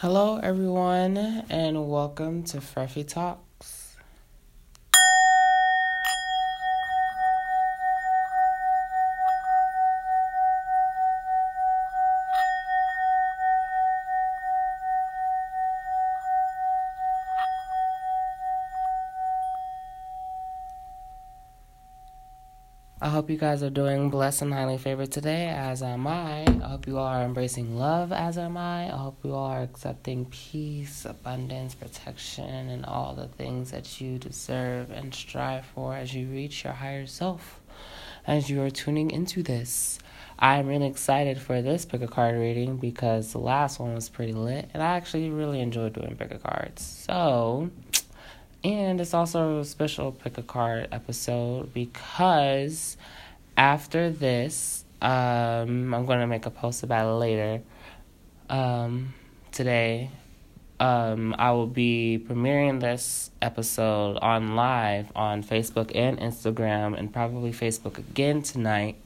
Hello, everyone, and welcome to Freffy Talks. Hope you guys are doing blessed and highly favored today, as am I. I hope you all are embracing love, as am I. I hope you all are accepting peace, abundance, protection, and all the things that you deserve and strive for as you reach your higher self, as you are tuning into this. I'm really excited for this pick a card reading because the last one was pretty lit, and I actually really enjoyed doing pick a cards. So, and it's also a special pick a card episode because after this, um, I'm going to make a post about it later. Um, today, um, I will be premiering this episode on live on Facebook and Instagram, and probably Facebook again tonight,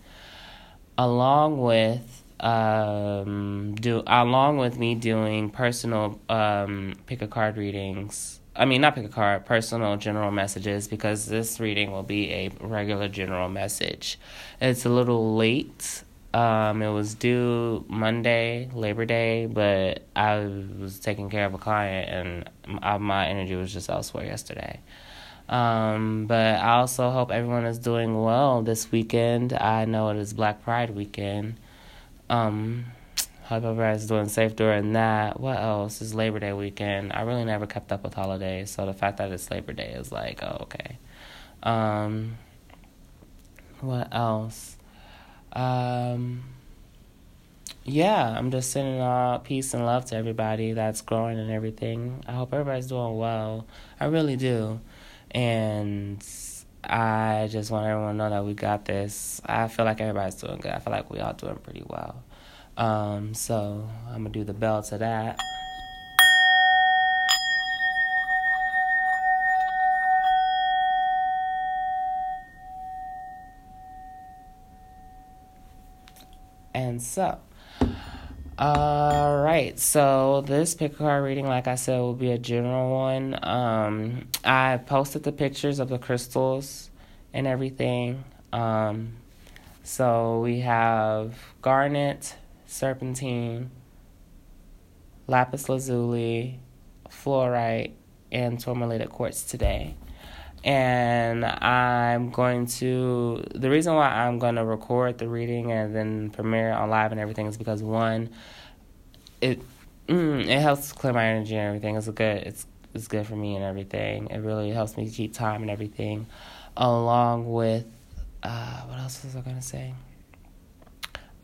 along with um do along with me doing personal um pick a card readings I mean, not pick a card, personal general messages, because this reading will be a regular general message. It's a little late. Um, it was due Monday, Labor Day, but I was taking care of a client and my energy was just elsewhere yesterday. Um, but I also hope everyone is doing well this weekend. I know it is Black Pride weekend. Um, Hope everybody's doing safe during that. What else is Labor Day weekend? I really never kept up with holidays, so the fact that it's Labor Day is like, oh, okay. Um, what else? Um, yeah, I'm just sending all peace and love to everybody that's growing and everything. I hope everybody's doing well. I really do. And I just want everyone to know that we got this. I feel like everybody's doing good. I feel like we all doing pretty well. Um, so I'm gonna do the bell to that. And so, all right. So this pick card reading, like I said, will be a general one. Um, I posted the pictures of the crystals and everything. Um, so we have garnet, serpentine, lapis lazuli, fluorite, and tourmalated quartz today. And I'm going to, the reason why I'm going to record the reading and then premiere it on live and everything is because one, it mm, it helps clear my energy and everything. It's good, it's it's good for me and everything. It really helps me keep time and everything, along with uh, what else was I gonna say?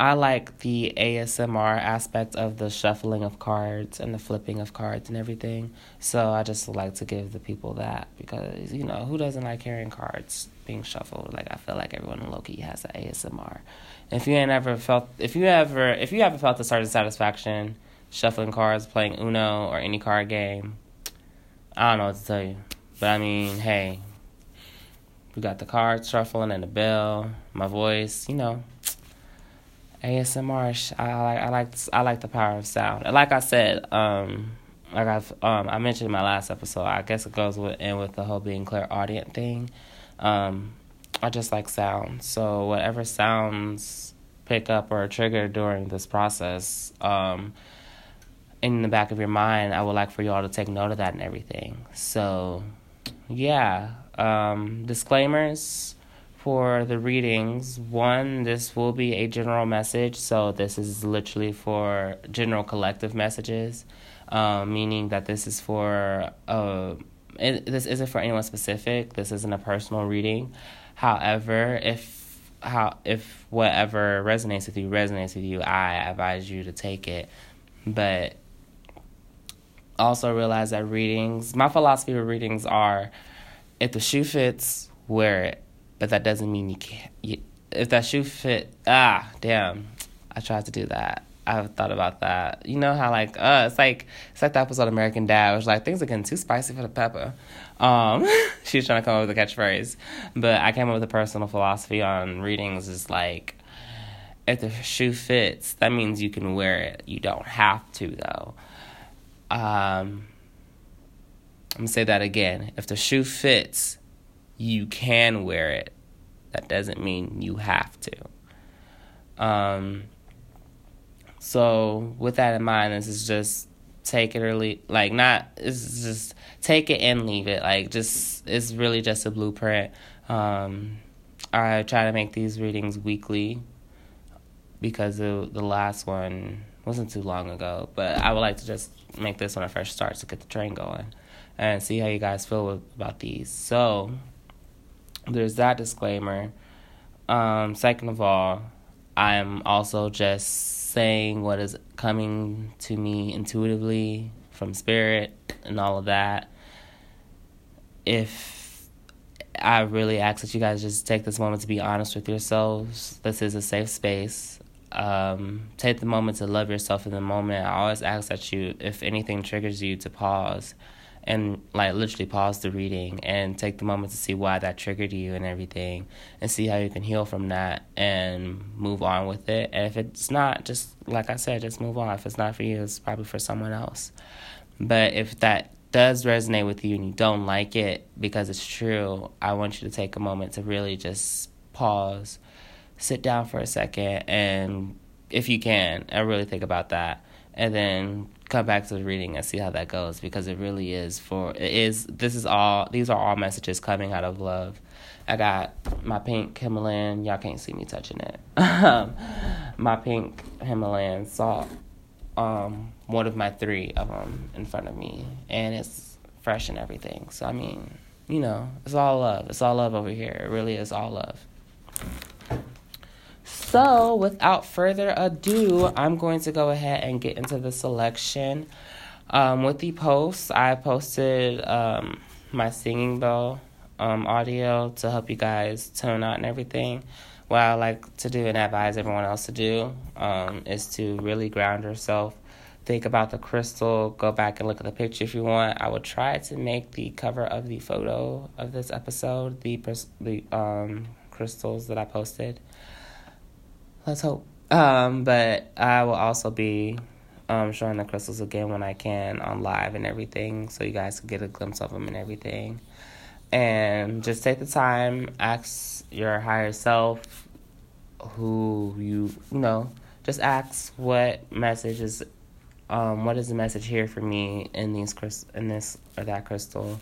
I like the ASMR aspect of the shuffling of cards and the flipping of cards and everything. So I just like to give the people that because you know who doesn't like hearing cards being shuffled? Like I feel like everyone in Loki has an ASMR. If you ain't ever felt, if you ever, if you haven't felt a certain satisfaction shuffling cards, playing Uno or any card game, I don't know what to tell you. But I mean, hey, we got the cards shuffling and the bell, my voice, you know. ASMR. I like I like I like the power of sound. And like I said, um, like I've um I mentioned in my last episode, I guess it goes with in with the whole being clairaudience thing. Um, I just like sound. So whatever sounds pick up or trigger during this process, um, in the back of your mind, I would like for you all to take note of that and everything. So, yeah. Um, disclaimers for the readings. One, this will be a general message, so this is literally for general collective messages, um, meaning that this is for uh, it, this isn't for anyone specific. This isn't a personal reading. However, if how if whatever resonates with you resonates with you, I advise you to take it. But also realize that readings, my philosophy of readings are, if the shoe fits, wear it but that doesn't mean you can't. You, if that shoe fit, ah, damn, I tried to do that. I've thought about that. You know how like uh, it's like it's like the episode of American Dad, which like things are getting too spicy for the pepper. Um, she was trying to come up with a catchphrase, but I came up with a personal philosophy on readings. Is like if the shoe fits, that means you can wear it. You don't have to though. um, I'm gonna say that again. If the shoe fits, you can wear it. That doesn't mean you have to. Um, so with that in mind, this is just take it or leave. Like not, it's just take it and leave it. Like just it's really just a blueprint. Um, I try to make these readings weekly because the the last one wasn't too long ago. But I would like to just make this when it first starts to get the train going and see how you guys feel about these. So there's that disclaimer. Um, second of all, I'm also just saying what is coming to me intuitively from spirit and all of that. If I really ask that you guys just take this moment to be honest with yourselves, this is a safe space. Um, take the moment to love yourself in the moment. I always ask that you, if anything triggers you, to pause and like literally pause the reading and take the moment to see why that triggered you and everything and see how you can heal from that and move on with it. And if it's not just like i said just move on. If it's not for you it's probably for someone else. But if that does resonate with you and you don't like it because it's true i want you to take a moment to really just pause sit down for a second and if you can and really think about that. And then come back to the reading and see how that goes because it really is for it is this is all these are all messages coming out of love. I got my pink himalayan y'all can't see me touching it. My pink himalayan salt um one of my three of them in front of me and it's fresh and everything. So i mean you know it's all love. It's all love over here. It really is all love so, without further ado, I'm going to go ahead and get into the selection. Um, with the posts, I posted um, my singing bowl um, audio to help you guys tone out and everything. What I like to do and advise everyone else to do um, is to really ground yourself. Think about the crystal. Go back and look at the picture if you want. I will try to make the cover of the photo of this episode the the um, crystals that I posted. Let's hope. Um, but I will also be um, showing the crystals again when I can on live and everything, so you guys can get a glimpse of them and everything. And just take the time, ask your higher self who you you know, just ask what message is, um, what is the message here for me in these in this or that crystal.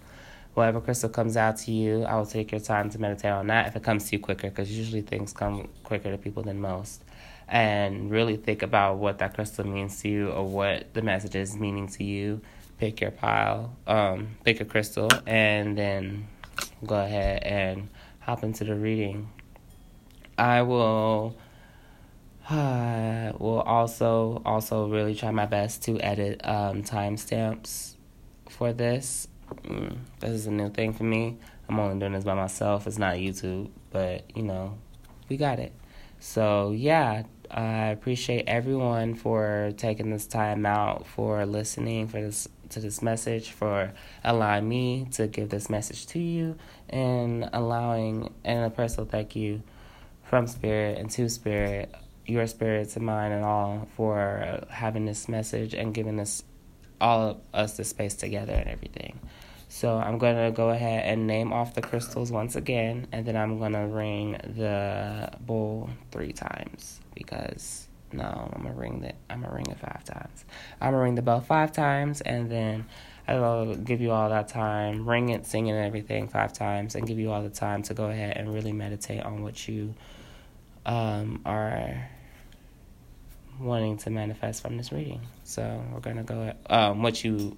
Whatever crystal comes out to you, I will take your time to meditate on that if it comes to you quicker, because usually things come quicker to people than most. And really think about what that crystal means to you or what the message is meaning to you. Pick your pile, um, pick a crystal, and then go ahead and hop into the reading. I will uh, will also also really try my best to edit um, timestamps for this mm, this is a new thing for me. I'm only doing this by myself. It's not YouTube, but you know, we got it. So yeah, I appreciate everyone for taking this time out, for listening for this to this message, for allowing me to give this message to you, and allowing and a personal thank you from Spirit and to Spirit, your spirit to mine and all for having this message and giving us all of us the space together and everything. So I'm going to go ahead and name off the crystals once again, and then I'm going to ring the bowl three times because no, I'm gonna ring the I'm gonna ring it five times. I'm gonna ring the bell five times, and then I'll give you all that time, ring it, sing it, and everything five times, and give you all the time to go ahead and really meditate on what you um, are wanting to manifest from this reading. So we're gonna go um, what you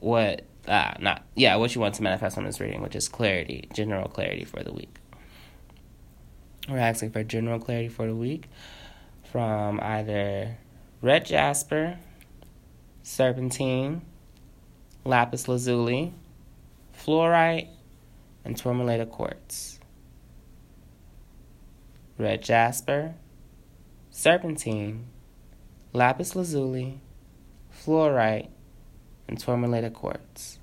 what ah not yeah what you want to manifest from this reading, which is clarity, general clarity for the week. We're asking for general clarity for the week from either red jasper, serpentine, lapis lazuli, fluorite, and tourmaline quartz. Red jasper, serpentine, lapis lazuli, fluorite, and tourmaline quartz.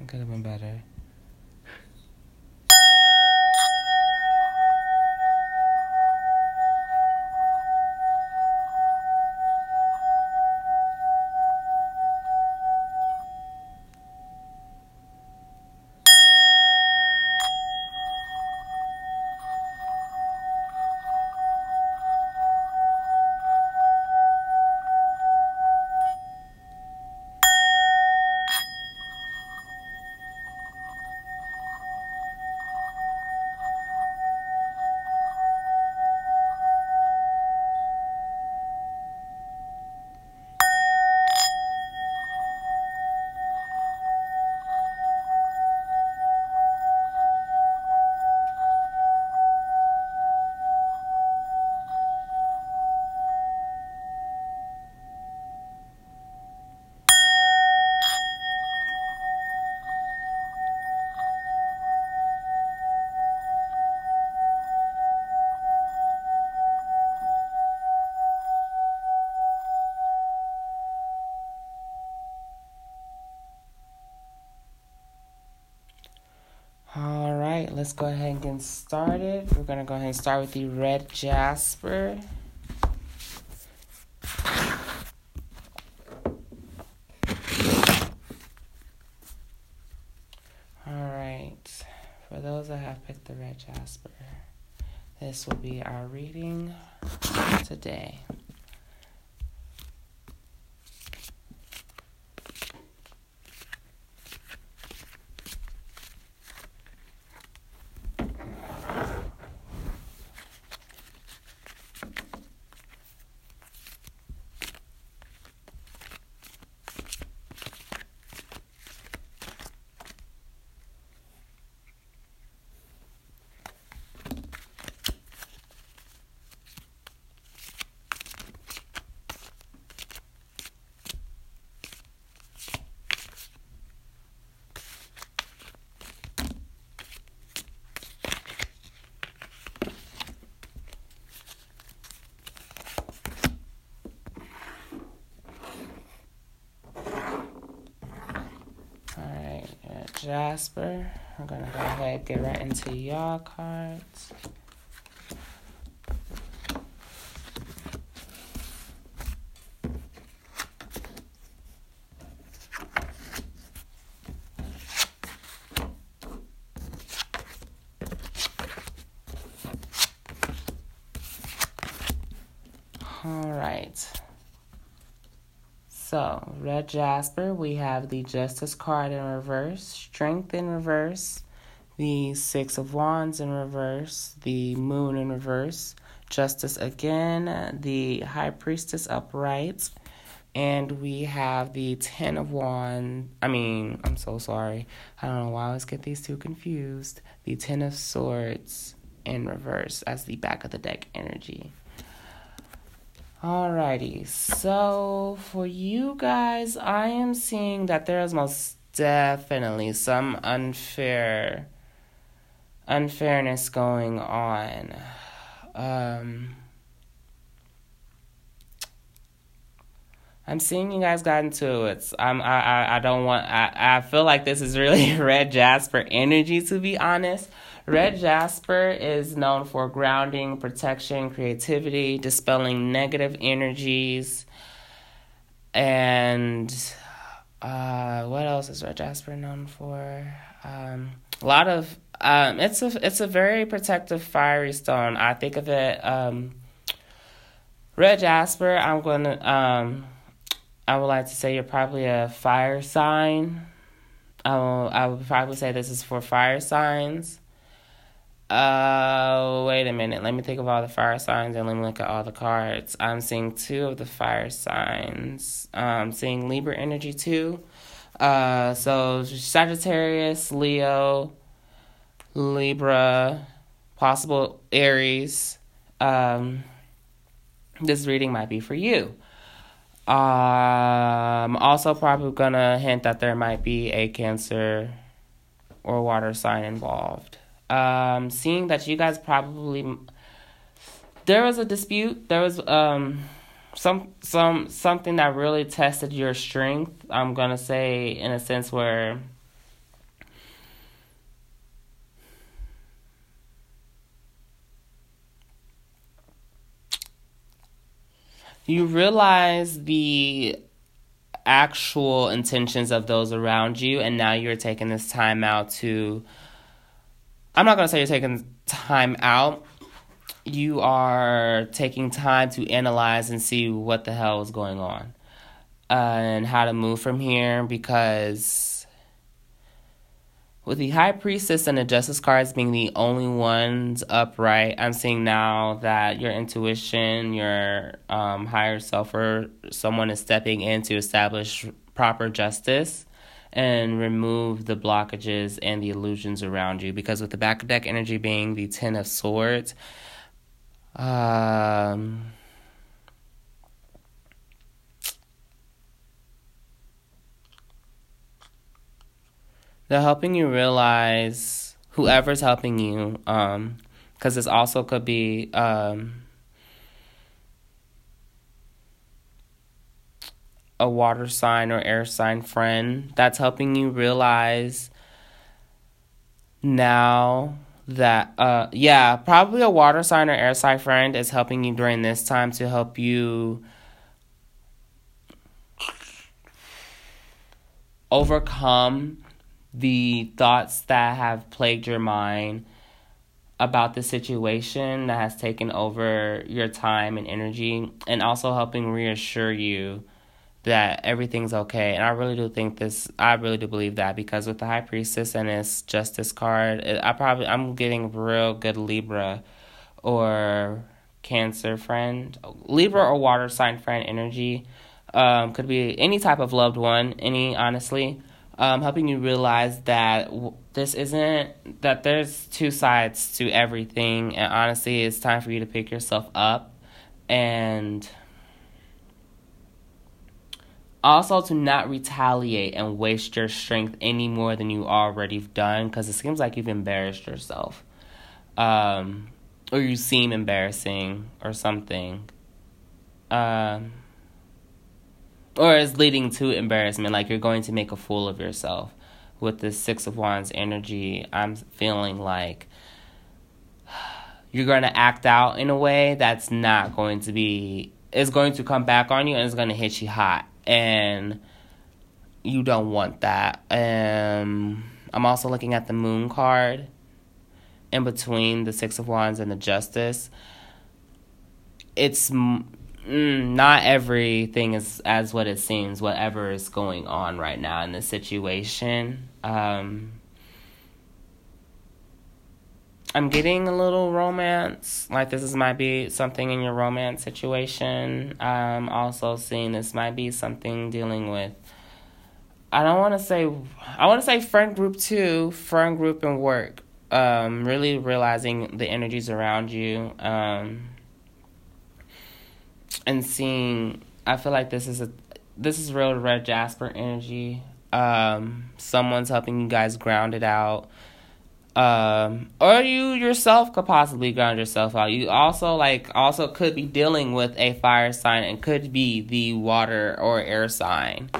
It could have been better. Let's go ahead and get started. We're to go ahead and start with the red jasper. All right, for those that have picked the red jasper, this will be our reading today. Jasper. I'm going to go ahead get right into y'all cards. All right. So, red jasper, we have the justice card in reverse, strength in reverse, the six of wands in reverse, the moon in reverse, justice again, the high priestess upright, and we have the ten of wands. I mean, I'm so sorry. I don't know why I always get these two confused. The ten of swords in reverse as the back of the deck energy. Alrighty, so for you guys, I am seeing that there is most definitely some unfair unfairness going on. Um, I'm seeing you guys got into it. I'm I I, I don't want I, I feel like this is really red jasper energy to be honest. Red jasper is known for grounding, protection, creativity, dispelling negative energies, and uh, what else is red jasper known for? Um, a lot of um, it's a it's a very protective fiery stone. I think of it um, red jasper. I'm gonna um, I would like to say you're probably a fire sign. I will, I would probably say this is for fire signs. Uh, wait a minute. Let me think of all the fire signs and let me look at all the cards. I'm seeing two of the fire signs. I'm seeing Libra energy too. Uh, so Sagittarius, Leo, Libra, possible Aries. Um, this reading might be for you. Um, also probably gonna hint that there might be a Cancer or water sign involved um, seeing that you guys probably there was a dispute, there was um, some some something that really tested your strength. I'm gonna say in a sense where. You realize the actual intentions of those around you, and now you're taking this time out to I'm not gonna say you're taking time out. You are taking time to analyze and see what the hell is going on, uh, and how to move from here because with the High Priestess and the Justice cards being the only ones upright, I'm seeing now that your intuition, your um, higher self, or someone is stepping in to establish proper justice and remove the blockages and the illusions around you. Because with the back deck energy being the Ten of Swords, um, they're helping you realize whoever's helping you um because this also could be um a water sign or air sign friend. That's helping you realize now that uh yeah probably a water sign or air sign friend is helping you during this time to help you overcome the thoughts that have plagued your mind about the situation that has taken over your time and energy, and also helping reassure you that everything's okay. And I really do think this, I really do believe that because with the High Priestess and its Justice card, I probably, I'm getting real good Libra or Cancer friend, Libra or water sign friend energy. Um, could be any type of loved one, any honestly um, helping you realize that this isn't that there's two sides to everything, and honestly, it's time for you to pick yourself up and also to not retaliate and waste your strength any more than you already have done because it seems like you've embarrassed yourself. Um, or you seem embarrassing or something. Um, or is leading to embarrassment like you're going to make a fool of yourself with this six of wands energy. I'm feeling like you're going to act out in a way that's not going to be is going to come back on you and it's going to hit you hot and you don't want that um i'm also looking at the moon card in between the six of wands and the justice it's mm, not everything is as what it seems, whatever is going on right now in the situation. Um, I'm getting a little romance. Like this is might be something in your romance situation. I'm also seeing this might be something dealing with. I don't want to say. I want to say friend group two, Friend group and work. Um, really realizing the energies around you. Um, and seeing I feel like this is a this is real red jasper energy. Um, someone's helping you guys ground it out. Um, or you yourself could possibly ground yourself out. You also like also could be dealing with a fire sign and could be the water or air sign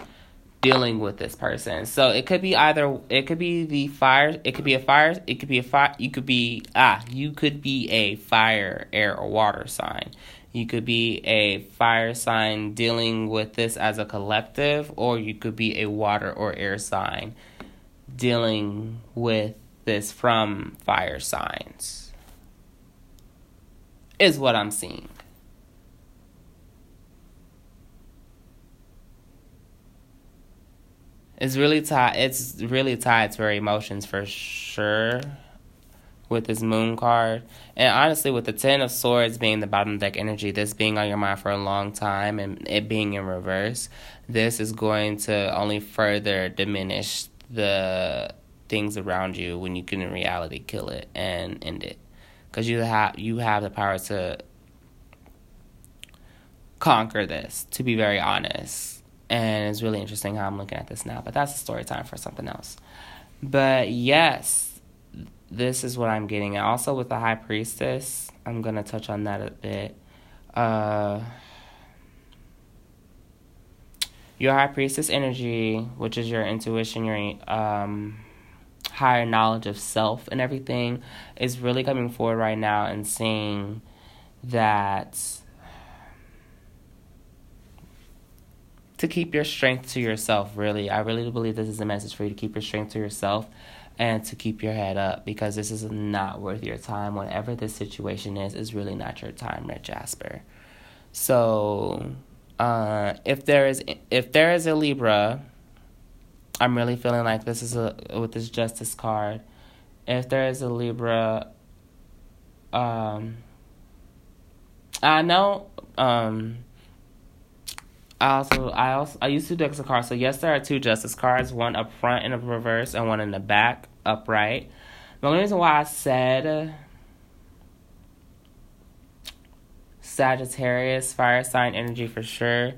dealing with this person. So it could be either it could be the fire, it could be a fire, it could be a fire, you could be ah, you could be a fire, air or water sign. You could be a fire sign dealing with this as a collective, or you could be a water or air sign dealing with this from fire signs. Is what I'm seeing. It's really tied. It's really tied to our emotions for sure with this moon card. And honestly, with the Ten of Swords being the bottom deck energy, this being on your mind for a long time and it being in reverse, this is going to only further diminish the things around you when you can in reality kill it and end it. Because you have you have the power to conquer this, to be very honest. And it's really interesting how I'm looking at this now. But that's a story time for something else. But yes, this is what I'm getting. Also, with the High Priestess, I'm to touch on that a bit. Uh, your High Priestess energy, which is your intuition, your um, higher knowledge of self and everything, is really coming forward right now and seeing that to keep your strength to yourself, really. I really believe this is a message for you to keep your strength to yourself and to keep your head up because this is not worth your time. Whatever this situation is, is really not your time, Red Jasper. So, uh, if there is if there is a Libra, I'm really feeling like this is a with this Justice card. If there is a Libra, um, I know um I also I also I used two decks of cards. So yes, there are two justice cards, one up front in the reverse and one in the back upright. The only reason why I said Sagittarius fire sign energy for sure.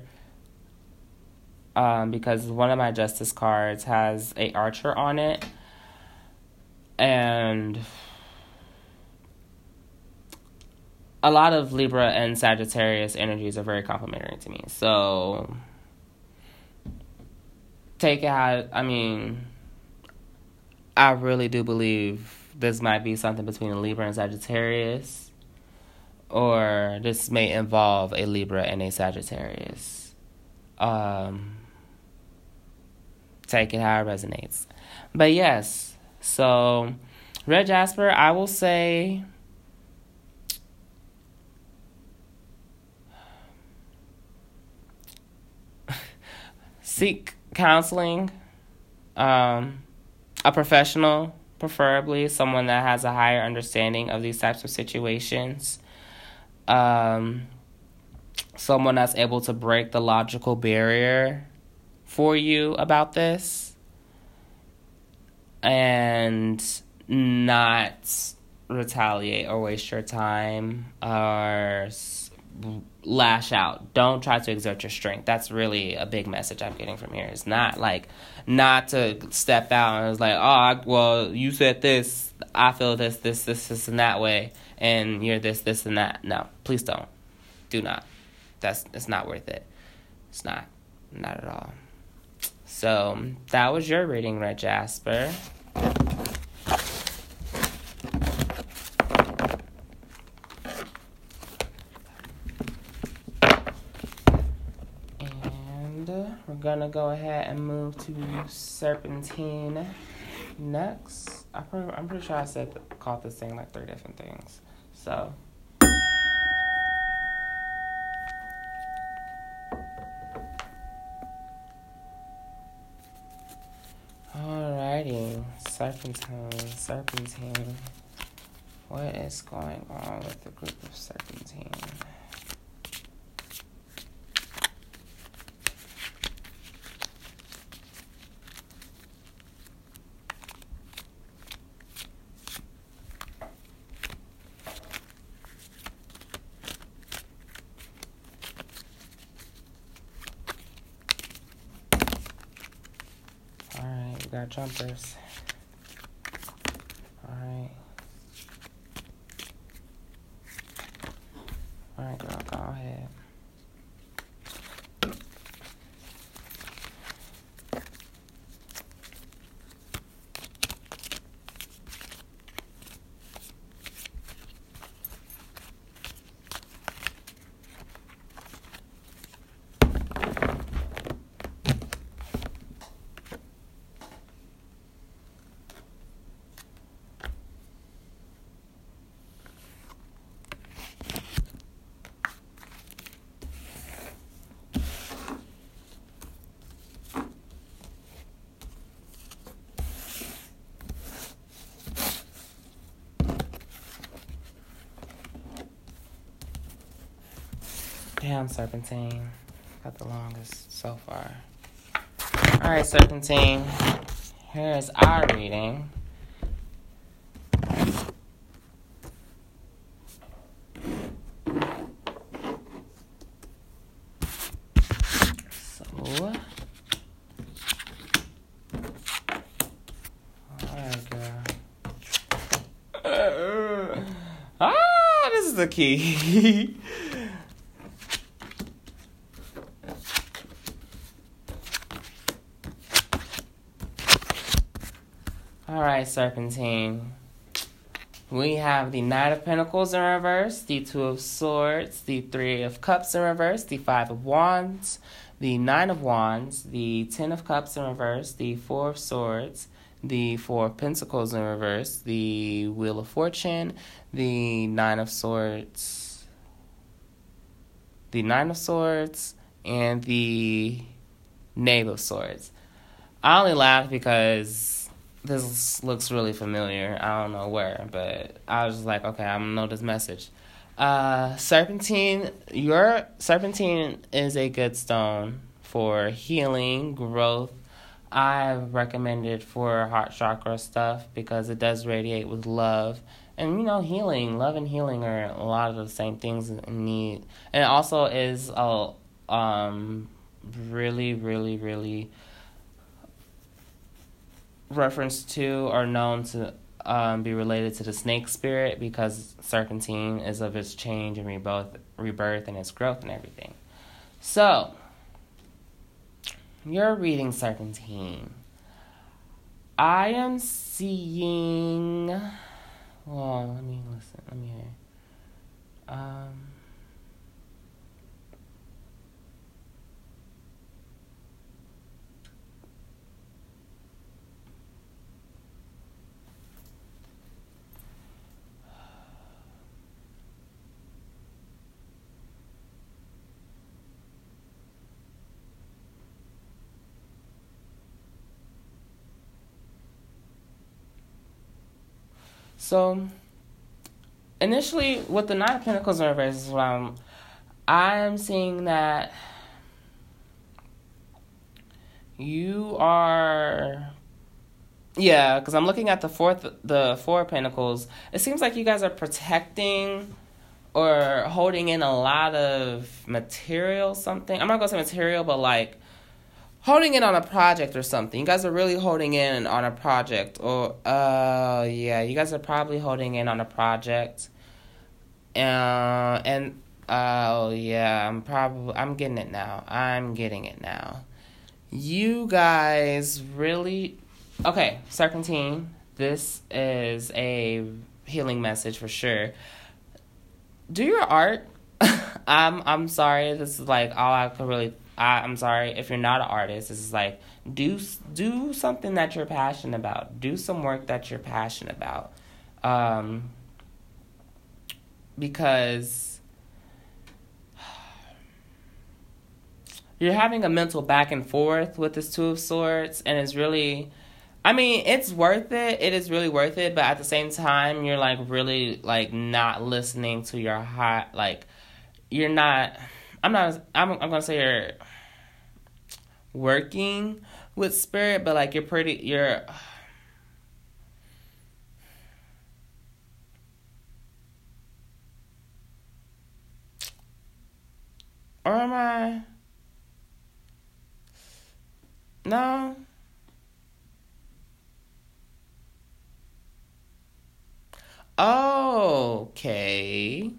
Um, because one of my justice cards has a archer on it, and a lot of Libra and Sagittarius energies are very complementary to me. So take it how I mean I really do believe this might be something between a Libra and Sagittarius. Or this may involve a Libra and a Sagittarius. Um, take it how it resonates. But yes, so Red Jasper, I will say seek counseling, um, a professional, preferably someone that has a higher understanding of these types of situations, um, someone that's able to break the logical barrier for you about this, and not retaliate or waste your time or lash out. Don't try to exert your strength. That's really a big message I'm getting from here. It's not like not to step out and it's like, oh, I, well, you said this, I feel this, this, this, this, and that way, and you're this, this, and that. No, please don't. Do not. That's it's not worth it. It's not, not at all. So that was your reading, Red Jasper. And we're gonna go ahead and move to Serpentine next. I I'm pretty sure I said called this thing like three different things. So. Alrighty, Serpentine, Serpentine. What is going on with the group of Serpentine? Got jumpers. Alright. Alright, girl, go ahead. Damn, Serpentine. Got the longest so far. Alright, Serpentine. Here's our reading. So. Ah, this is the key. Alright, Serpentine. We have the Knight of Pentacles in reverse, the Two of Swords, the Three of Cups in reverse, the Five of Wands, the Nine of Wands, the Ten of Cups in reverse, the Four of Swords, the Four of Pentacles in reverse, the Wheel of Fortune, the Nine of Swords, the Nine of Swords, and the Knave of Swords. I only laugh because this looks really familiar. I don't know where, but I was like, okay, I'm gonna know this message. Uh, serpentine, your serpentine is a good stone for healing, growth. I recommend it for heart chakra stuff because it does radiate with love. And you know, healing, love and healing are a lot of the same things in need. And it also is a um really, really, really reference to or known to um, be related to the snake spirit because serpentine is of its change and rebirth, rebirth and its growth and everything. So, you're reading serpentine. I am seeing. Well, let me listen. Let me hear. Um. So initially with the nine of pentacles in reverse is what I'm um, I'm seeing that you are yeah because i'm looking at the fourth the four pentacles. It seems like you guys are protecting or holding in a lot of material something. I'm not gonna say material but like holding in on a project or something. You guys are really holding in on a project, or uh, yeah, you guys are probably holding in on a project. Uh, and oh uh, yeah, I'm probably I'm getting it now. I'm getting it now. You guys really okay, serpentine. This is a healing message for sure. Do your art. I'm I'm sorry. This is like all I could really I, I'm sorry if you're not an artist. Is like do do something that you're passionate about. Do some work that you're passionate about, um, because you're having a mental back and forth with this two of swords, and it's really. I mean, it's worth it. It is really worth it, but at the same time, you're like really like not listening to your heart. Like, you're not I'm not. I'm. I'm gonna say you're working with spirit, but like you're pretty. You're. Or am I? No. Okay.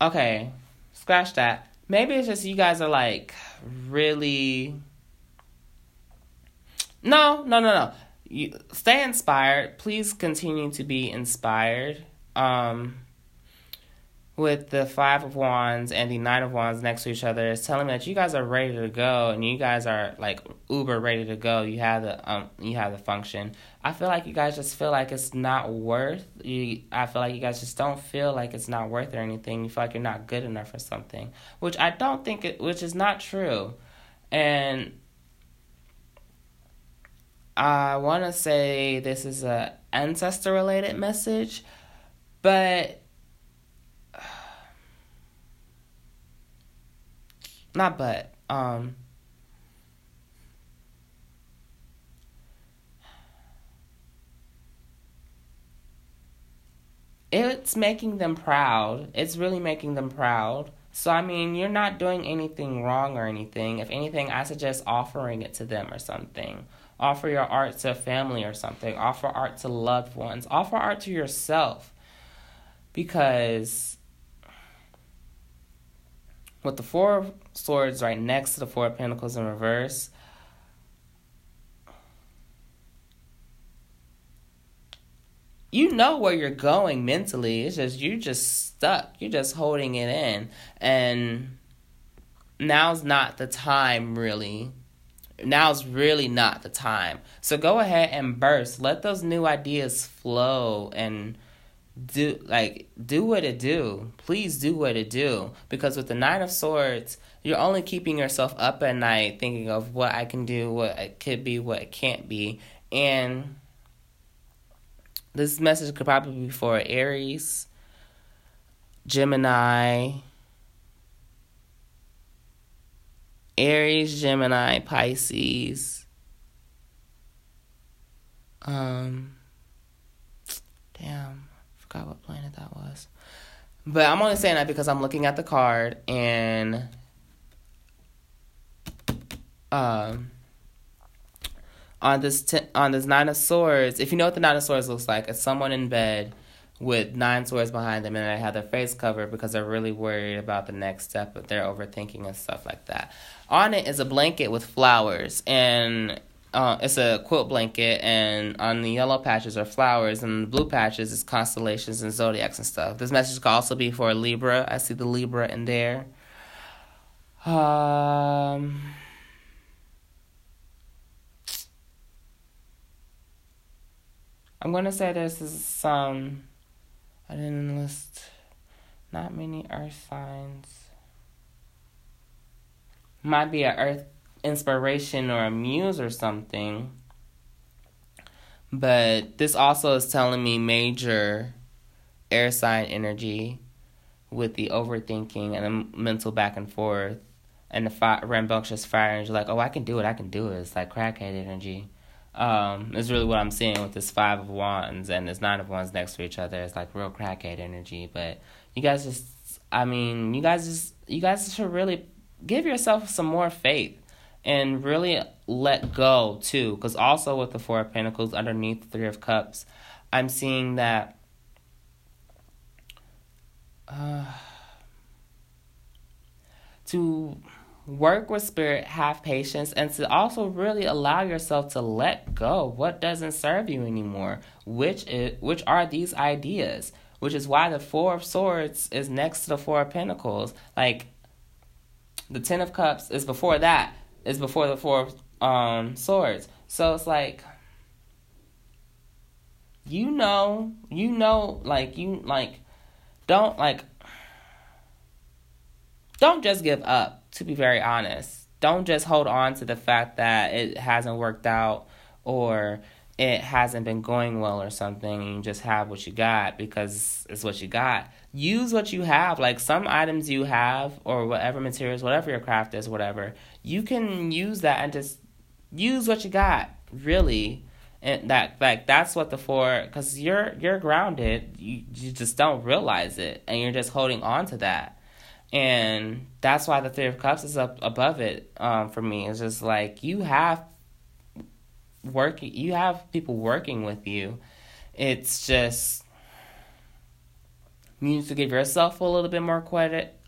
Okay, scratch that. Maybe it's just you guys are like really. No, no, no, no. You stay inspired. Please continue to be inspired. Um, with the Five of Wands and the Nine of Wands next to each other is telling me that you guys are ready to go and you guys are like uber ready to go. You have the um you have the function. I feel like you guys just feel like it's not worth you I feel like you guys just don't feel like it's not worth or anything. You feel like you're not good enough for something. Which I don't think it which is not true. And I wanna say this is a ancestor related message, but not but um it's making them proud. It's really making them proud. So I mean, you're not doing anything wrong or anything. If anything, I suggest offering it to them or something. Offer your art to a family or something. Offer art to loved ones. Offer art to yourself. Because with the four swords right next to the four pentacles in reverse you know where you're going mentally. It's just you're just stuck. You're just holding it in. And now's not the time really. Now's really not the time. So go ahead and burst. Let those new ideas flow and do like do what it do. Please do what it do. Because with the nine of swords you're only keeping yourself up at night thinking of what i can do what it could be what it can't be. And this message could probably be for aries gemini aries gemini pisces um damn forgot what planet that was. But I'm only saying that because I'm looking at the card and um on this t- on this nine of swords, if you know what the nine of swords looks like, it's someone in bed with nine swords behind them and they have their face covered because they're really worried about the next step, but they're overthinking and stuff like that. On it is a blanket with flowers and uh, it's a quilt blanket, and on the yellow patches are flowers, and the blue patches is constellations and zodiacs and stuff. This message could also be for Libra. I see the Libra in there. Um. I'm gonna say this is some. I didn't list. Not many earth signs. Might be an earth inspiration or a muse or something. But this also is telling me major air sign energy with the overthinking and the mental back and forth and the fi- rambunctious fire energy. Like, oh, I can do it, I can do it. It's like crackhead energy. Um, is really what I'm seeing with this five of wands and this nine of wands next to each other. It's like real crackhead energy. But you guys just, I mean, you guys just, you guys should really give yourself some more faith and really let go too. Because also with the Four of Pentacles underneath the Three of Cups, I'm seeing that. Uh, to work with spirit, have patience, and to also really allow yourself to let go what doesn't serve you anymore, which is which are these ideas, which is why the Four of Swords is next to the Four of Pentacles. Like the Ten of Cups is before that is before the four um, swords. So it's like you know, you know, like you like don't like don't just give up. To be very honest, don't just hold on to the fact that it hasn't worked out or it hasn't been going well or something and you just have what you got because it's what you got. Use what you have. Like some items you have or whatever materials, whatever your craft is, whatever, you can use that and just use what you got really and that like that's what the four because you're you're grounded you, you just don't realize it and you're just holding on to that and that's why the three of cups is up above it um for me it's just like you have working you have people working with you it's just you need to give yourself a little bit more credit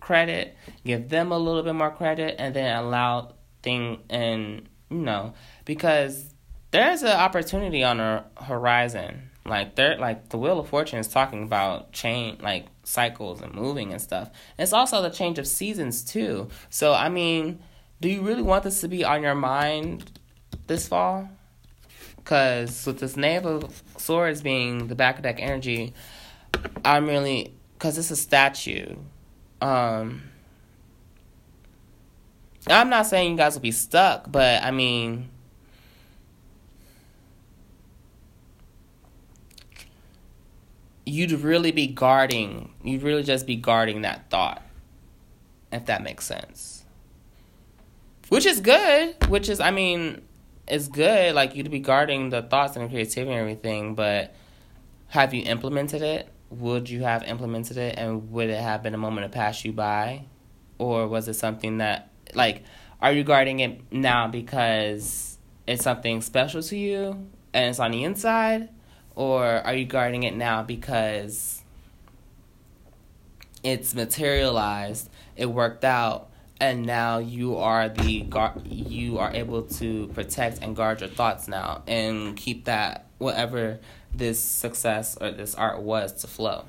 credit, give them a little bit more credit, and then allow thing and you know because there's an opportunity on the horizon. Like there, like the Wheel of Fortune is talking about change, like cycles and moving and stuff. It's also the change of seasons too. So I mean, do you really want this to be on your mind this fall? Because with this Knave of Swords being the back of deck energy, I'm really because it's a statue um, I'm not saying you guys will be stuck, but I mean, you'd really be guarding, you'd really just be guarding that thought, if that makes sense. Which is good, which is, I mean, it's good, like you'd be guarding the thoughts and creativity and everything, but have you implemented it? would you have implemented it and would it have been a moment to pass you by? Or was it something that, like, are you guarding it now because it's something special to you and it's on the inside? Or are you guarding it now because it's materialized, it worked out, and now you are the guard, you are able to protect and guard your thoughts now and keep that whatever this success or this art was to flow.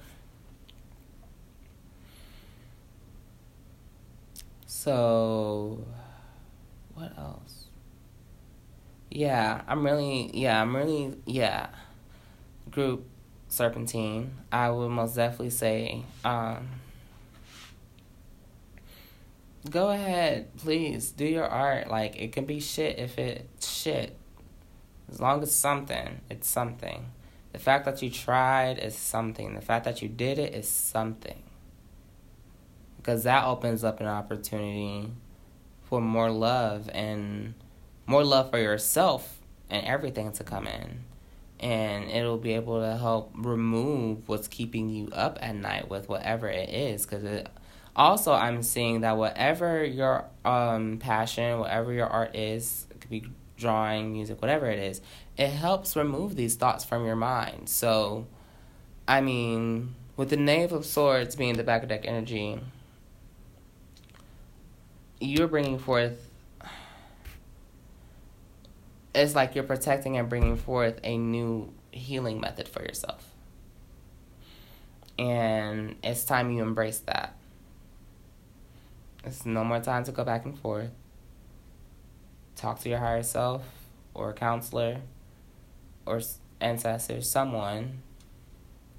So, what else? Yeah, I'm really, yeah, I'm really, yeah. Group Serpentine, I would most definitely say, um, go ahead, please do your art. Like it can be shit if it's shit. As long as something, it's something. The fact that you tried is something. The fact that you did it is something. Because that opens up an opportunity for more love and more love for yourself and everything to come in. And it'll be able to help remove what's keeping you up at night with whatever it is. Because it also I'm seeing that whatever your um passion, whatever your art is, it could be drawing, music, whatever it is, it helps remove these thoughts from your mind. So, I mean, with the Knave of Swords being the back of deck energy, you're bringing forth. It's like you're protecting and bringing forth a new healing method for yourself. And it's time you embrace that. It's no more time to go back and forth. Talk to your higher self or counselor or ancestor, someone,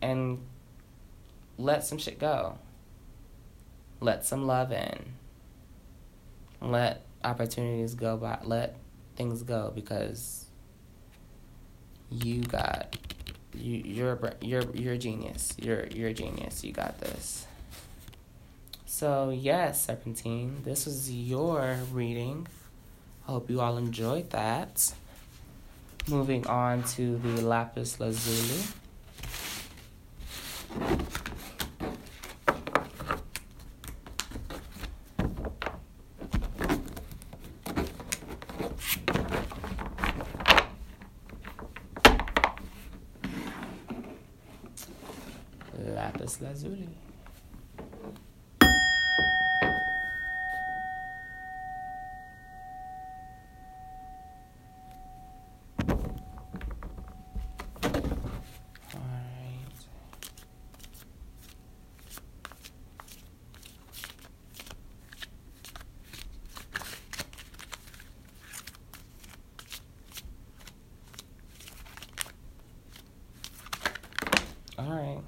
and let some shit go. Let some love in. Let opportunities go by. Let things go because you got you you're you're you're a genius. You're you're a genius. You got this. So, yes, Serpentine, this was your reading. I Hope you all enjoyed that. Moving on to the Lapis Lazuli. Lapis Lazuli. All right.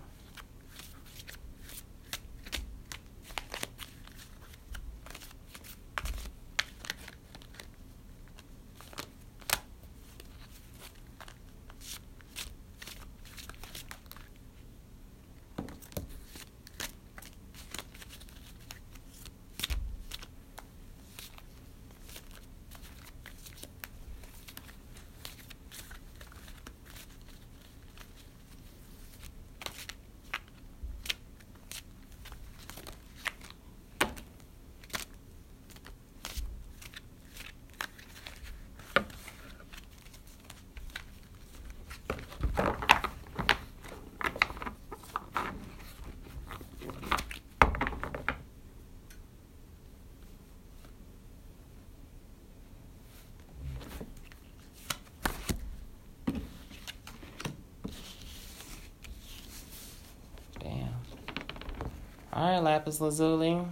All right, Lapis Lazuli.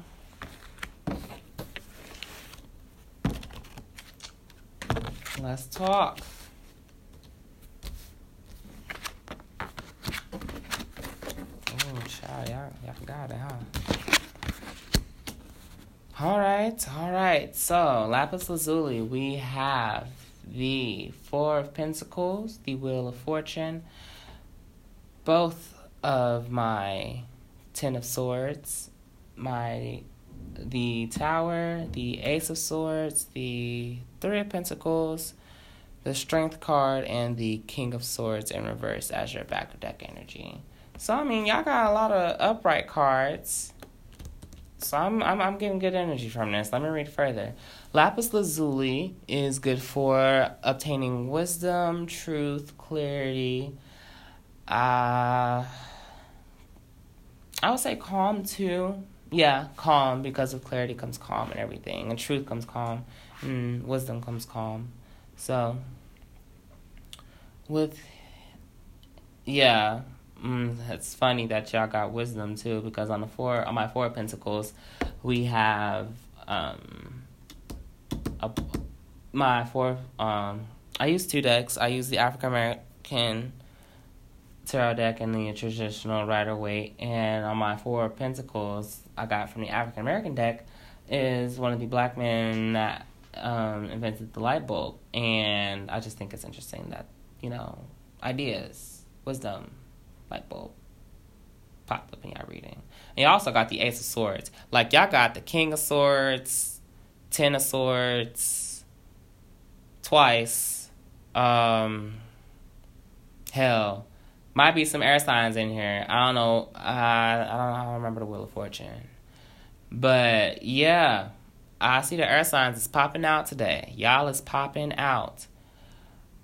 Let's talk. Oh, child, y'all, y'all got it, huh? All right, all right. So, Lapis Lazuli, we have the Four of Pentacles, the Wheel of Fortune. Both of my Ten of Swords, my the Tower, the Ace of Swords, the Three of Pentacles, the Strength card, and the King of Swords in reverse as your back deck energy. So I mean, y'all got a lot of upright cards. So I'm I'm I'm getting good energy from this. Let me read further. Lapis lazuli is good for obtaining wisdom, truth, clarity. Uh I would say calm too. Yeah, calm because of clarity comes calm and everything, and truth comes calm, and wisdom comes calm. So, with yeah, mm, it's funny that y'all got wisdom too because on the four on my four pentacles, we have um a, my four um I use two decks. I use the African American tarot deck and the traditional Rider Waite, and on my four of pentacles I got from the African American deck is one of the black men that um, invented the light bulb, and I just think it's interesting that you know ideas, wisdom, light bulb popped up in y'all reading. And you also got the Ace of Swords. Like y'all got the King of Swords, Ten of Swords, twice. Um, hell, might be some air signs in here. I don't know. I I don't know. I remember the Wheel of Fortune. But yeah, I see the air signs is popping out today. Y'all is popping out.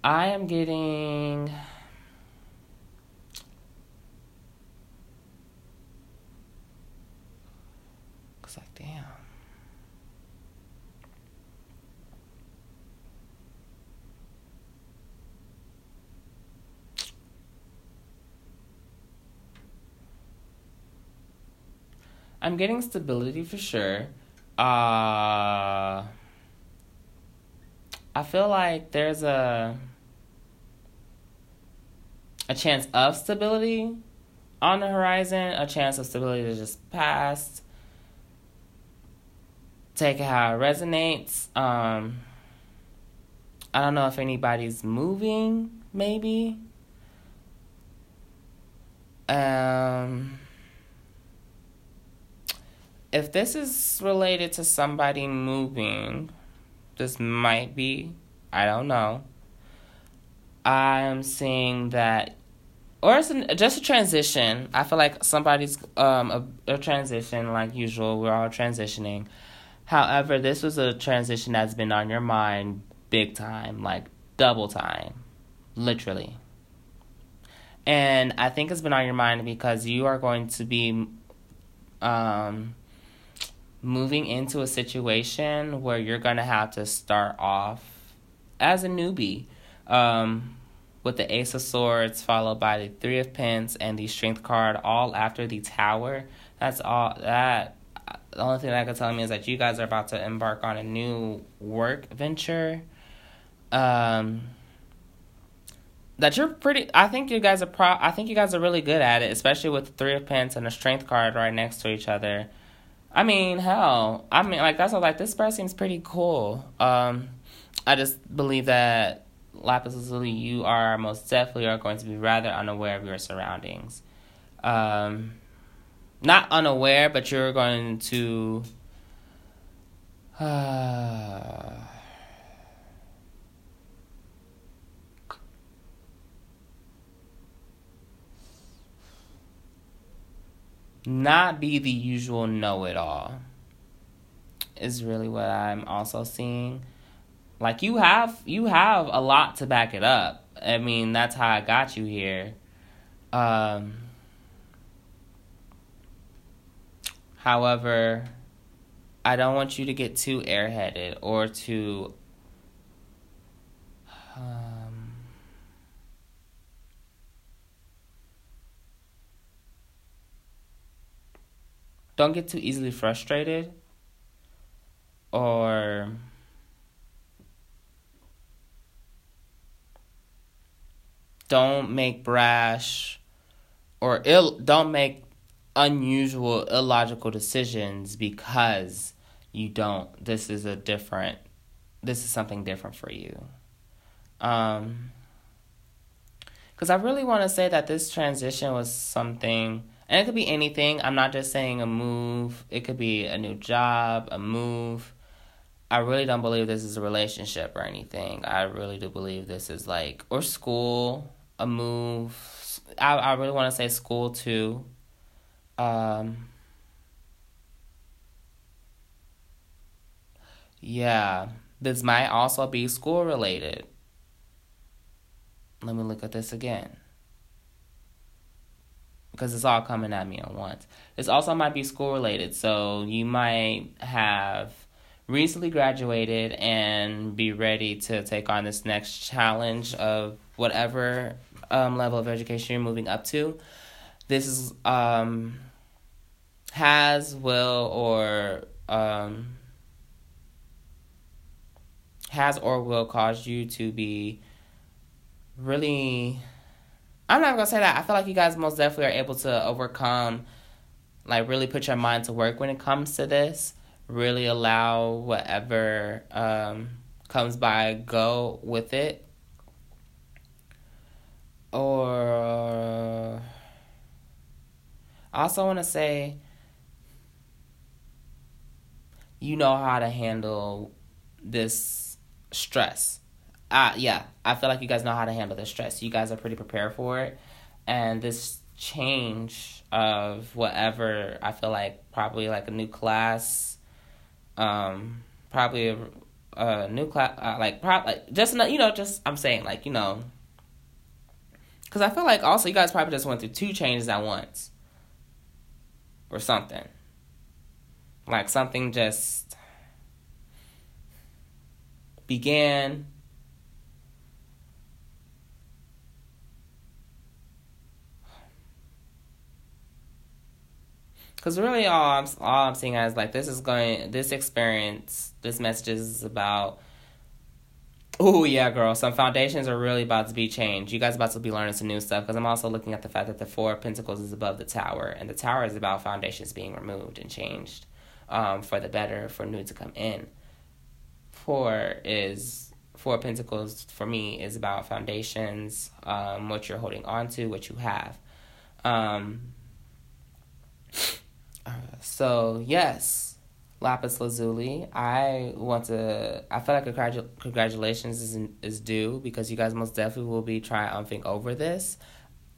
I am getting Cause like damn. I'm getting stability for sure. Uh I feel like there's a a chance of stability on the horizon, a chance of stability to just pass. Take it how it resonates. Um I don't know if anybody's moving, maybe. Um if this is related to somebody moving, this might be, I don't know. I'm seeing that, or it's an, just a transition. I feel like somebody's um a, a transition, like usual. We're all transitioning. However, this was a transition that's been on your mind big time, like double time, literally. And I think it's been on your mind because you are going to be um moving into a situation where you're going to have to start off as a newbie um, with the Ace of Swords, followed by the Three of Pence and the Strength card, all after the Tower. That's all that. The only thing that can tell me is that you guys are about to embark on a new work venture. Um, that you're pretty. I think you guys are pro. I think you guys are really good at it, especially with the Three of Pence and the Strength card right next to each other. I mean, hell, I mean, like that's all. Like this spread seems pretty cool. Um, I just believe that lapis lazuli, you are most definitely are going to be rather unaware of your surroundings. Um, not unaware, but you're going to. Uh, not be the usual know it all is really what I'm also seeing. Like you have you have a lot to back it up. I mean, that's how I got you here. Um However, I don't want you to get too airheaded or too don't get too easily frustrated or don't make brash or ill don't make unusual illogical decisions because you don't. This is a different this is something different for you. Um because i really want to say that this transition was something and it could be anything. I'm not just saying a move. It could be a new job, a move. I really don't believe this is a relationship or anything. I really do believe this is like or school, a move. I I really want to say school too. Um Yeah, this might also be school related. Let me look at this again because it's all coming at me at once. This also might be school related, so you might have recently graduated and be ready to take on this next challenge of whatever um, level of education you're moving up to. This is um, has, will, or um, has or will cause you to be really I'm not gonna say that. I feel like you guys most definitely are able to overcome like really put your mind to work when it comes to this. Really allow whatever um, comes by go with it. Or I also want to say you know how to handle this stress. Uh, yeah, I feel like you guys know how to handle this stress. You guys are pretty prepared for it. And this change of whatever, I feel like probably like a new class, um, probably a, a new class, uh, like, probably, like, just, you know, just, I'm saying, like, you know, because I feel like also you guys probably just went through two changes at once or something. Like something just began Because really, all I'm all I'm seeing is like this is going, this experience, this message is about. Oh yeah, girl. Some foundations are really about to be changed. You guys about to be learning some new stuff. Because I'm also looking at the fact that the Four of Pentacles is above the Tower, and the Tower is about foundations being removed and changed, um, for the better, for new to come in. Four is Four of Pentacles for me is about foundations, um, what you're holding on to, what you have. Um, so yes, lapis lazuli. I want to. I feel like congratu- congratulations is is due because you guys most definitely will be triumphing over this.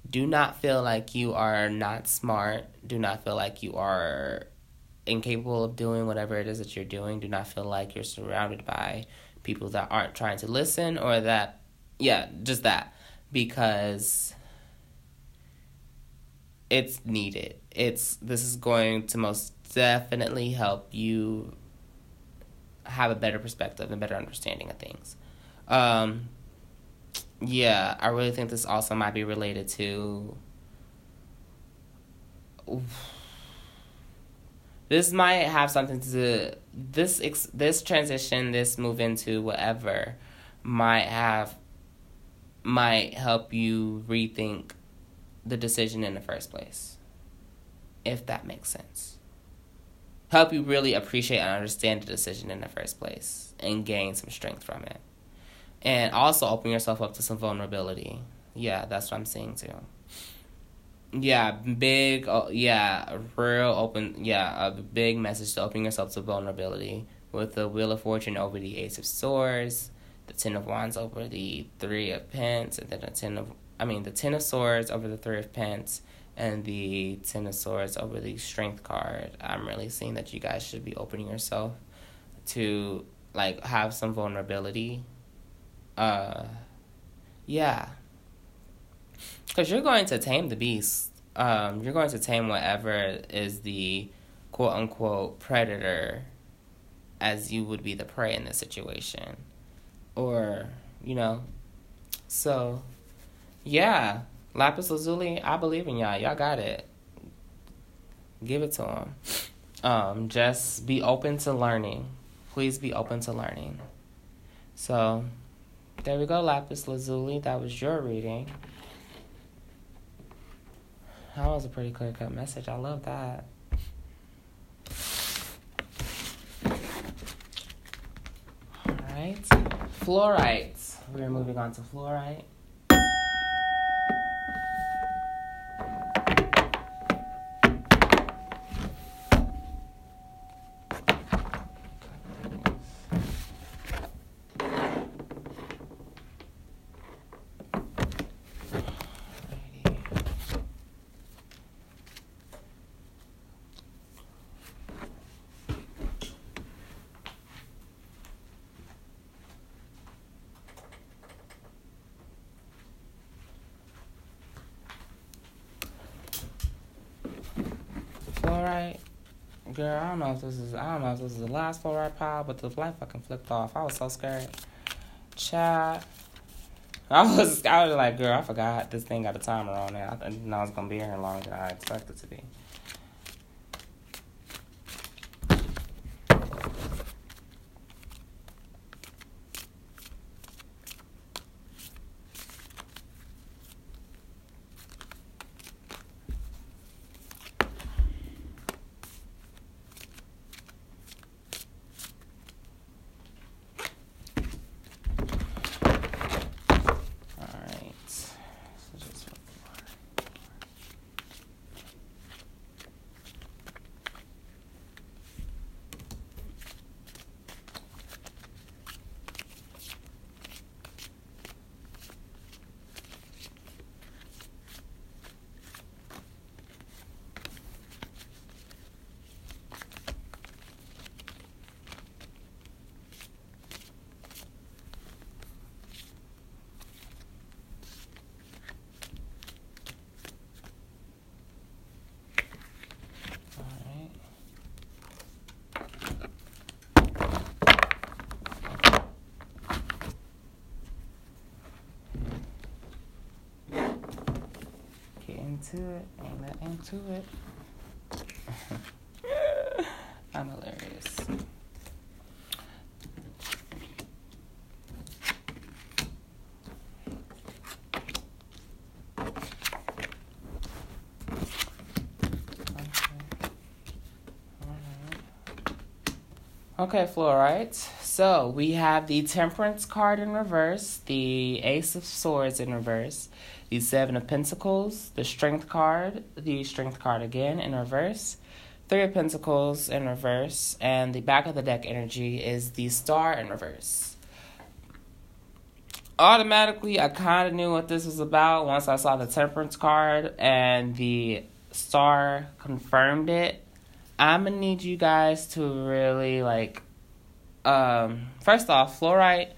Do not feel like you are not smart. Do not feel like you are incapable of doing whatever it is that you're doing. Do not feel like you're surrounded by people that aren't trying to listen or that, yeah, just that. Because it's needed. It's this is going to most definitely help you have a better perspective and better understanding of things. Um, yeah, I really think this also might be related to. This might have something to this ex, this transition, this move into whatever, might have, might help you rethink the decision in the first place. If that makes sense. Help you really appreciate and understand the decision in the first place and gain some strength from it. And also open yourself up to some vulnerability. Yeah, that's what I'm seeing too. Yeah, big, oh, yeah, real open, yeah, a big message to open yourself to vulnerability with the Wheel of Fortune over the Ace of Swords, the Ten of Wands over the Three of Pence, and then the Ten of I mean, the Ten of Swords over the Three of Pence and the Ten of Swords over the Strength card. I'm really seeing that you guys should be opening yourself to like have some vulnerability. Uh, yeah, because you're going to tame the beast. Um, you're going to tame whatever is the quote unquote predator, as you would be the prey in this situation, or you know, so yeah, Lapis Lazuli, I believe in y'all. Y'all got it. Give it to them. Um, just be open to learning. Please be open to learning. So, there we go, Lapis Lazuli. That was your reading. That was a pretty clear cut message. I love that. Alright. Fluorite. We're moving on to fluorite. Girl, I don't know if this is I don't know if this is the last fluorite pile, but the light fucking flipped off. I was so scared. Chat. I was I was like, girl, I forgot this thing got a timer on it. I didn't know it was gonna be here longer than I expected to be. into it. Into it. I'm hilarious. Okay, fluorite. So we have the Temperance card in reverse, the Ace of Swords in reverse, the Seven of Pentacles, the Strength card, the Strength card again in reverse, Three of Pentacles in reverse, and the back of the deck energy is the Star in reverse. Automatically, I kind of knew what this was about once I saw the Temperance card and the Star confirmed it I'm gonna need you guys to really like. Um, first off, fluorite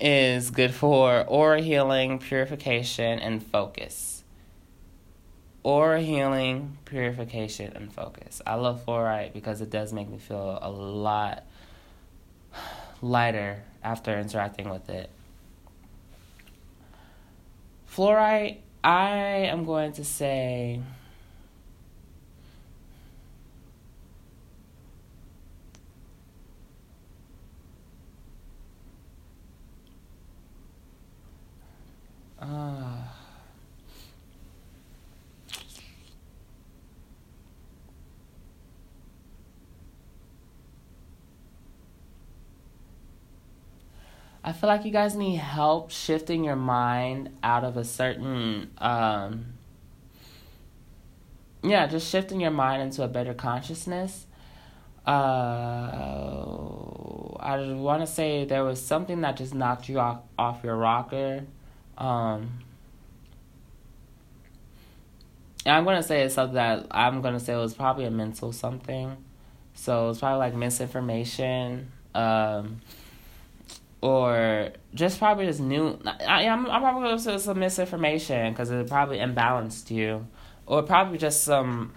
is good for aura healing, purification, and focus. Aura healing, purification, and focus. I love fluorite because it does make me feel a lot lighter after interacting with it. Fluorite, I am going to say I feel like you guys need help shifting your mind out of a certain um yeah, just shifting your mind into a better consciousness. Uh I want to say there was something that just knocked you off, off your rocker um, and I'm gonna say it's something that I'm gonna say it was probably a mental something. So it's probably like misinformation, um, or just probably just new. I, I'm I'm probably gonna say it's some misinformation because it probably imbalanced you, or probably just some.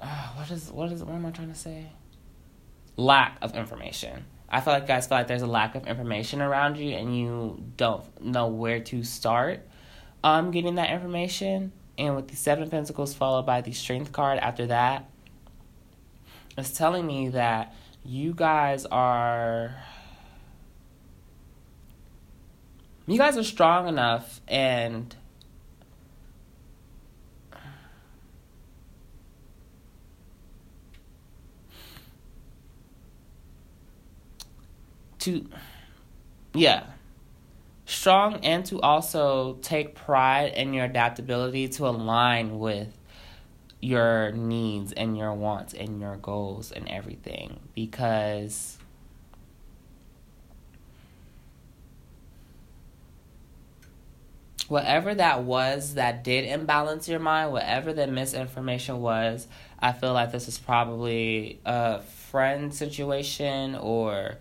Uh, what is what is what am I trying to say? Lack of information. I feel like guys feel like there's a lack of information around you and you don't know where to start um getting that information. And with the seven of pentacles followed by the strength card after that, it's telling me that you guys are you guys are strong enough and to yeah. Strong and to also take pride in your adaptability to align with your needs and your wants and your goals and everything because whatever that was that did imbalance your mind, whatever the misinformation was, I feel like this is probably a friend situation or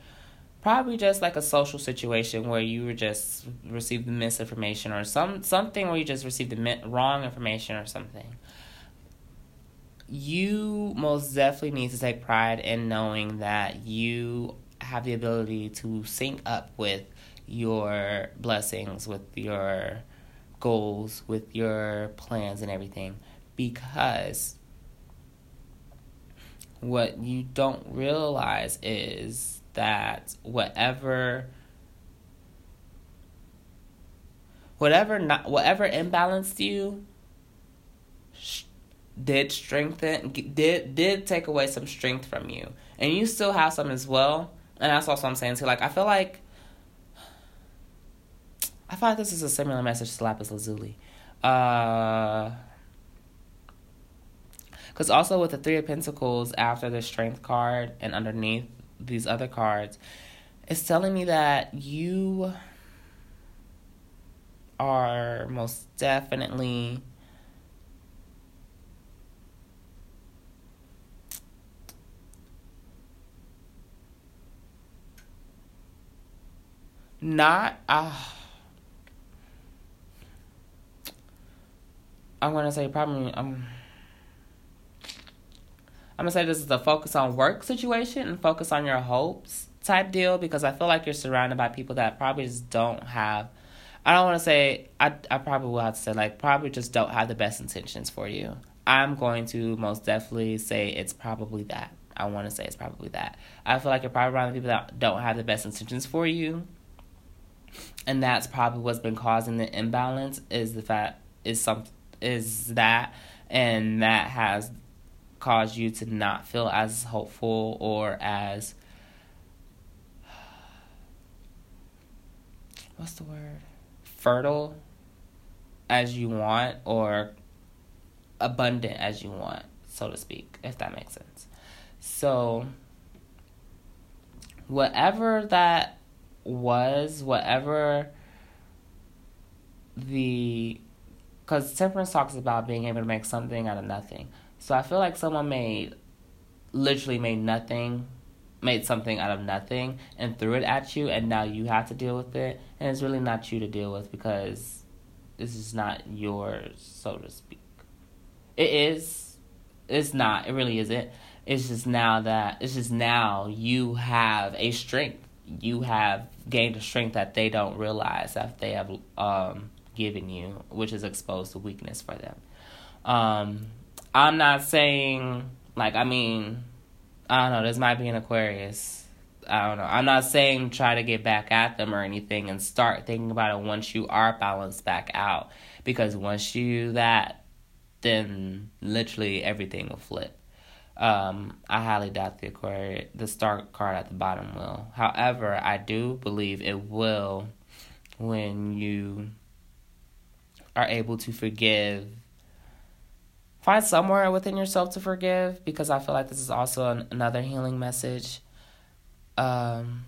probably just like a social situation where you were just received the misinformation or some something where you just received the wrong information or something. You most definitely need to take pride in knowing that you have the ability to sync up with your blessings with your goals with your plans and everything. Because what you don't realize is that whatever whatever not whatever imbalanced you did strengthen did did take away some strength from you. And you still have some as well. And that's also i'm saying too. Like i feel like i like this is a similar message to lapis lazuli. Uh because also with the three of pentacles after the strength card and underneath these other cards, it's telling me that you are most definitely not uh, I'm gonna say probably um I'm gonna say this is a focus on work situation and focus on your hopes type deal because I feel like you're surrounded by people that probably just don't have I don't want to say I I probably will have to say like probably just don't have the best intentions for you. I'm going to most definitely say it's probably that. I want to say it's probably that. I feel like you're probably around people that don't have the best intentions for you. And that's probably what's been causing the imbalance is the fact is some is that and that has caused you to not feel as hopeful or as what's the word? Fertile as you want or abundant as you want so to speak if that makes sense. So whatever that was whatever the because temperance talks about being able to make something out of nothing so I feel like someone made, literally made nothing, made something out of nothing and threw it at you, and now you have to deal with it. And it's really not you to deal with because this is not yours, so to speak. It is. It's not. It really isn't. It's just now that, it's just now you have a strength. You have gained a strength that they don't realize that they have um, given you, which is exposed to weakness for them. Um, I'm not saying like I mean I don't know, this might be an Aquarius. I don't know. I'm not saying try to get back at them or anything and start thinking about it once you are balanced back out. Because once you do that, then literally everything will flip. Um, I highly doubt the Aquarius, the star card at the bottom will. However, I do believe it will when you are able to forgive find somewhere within yourself to forgive because I feel like this is also an, another healing message. Um,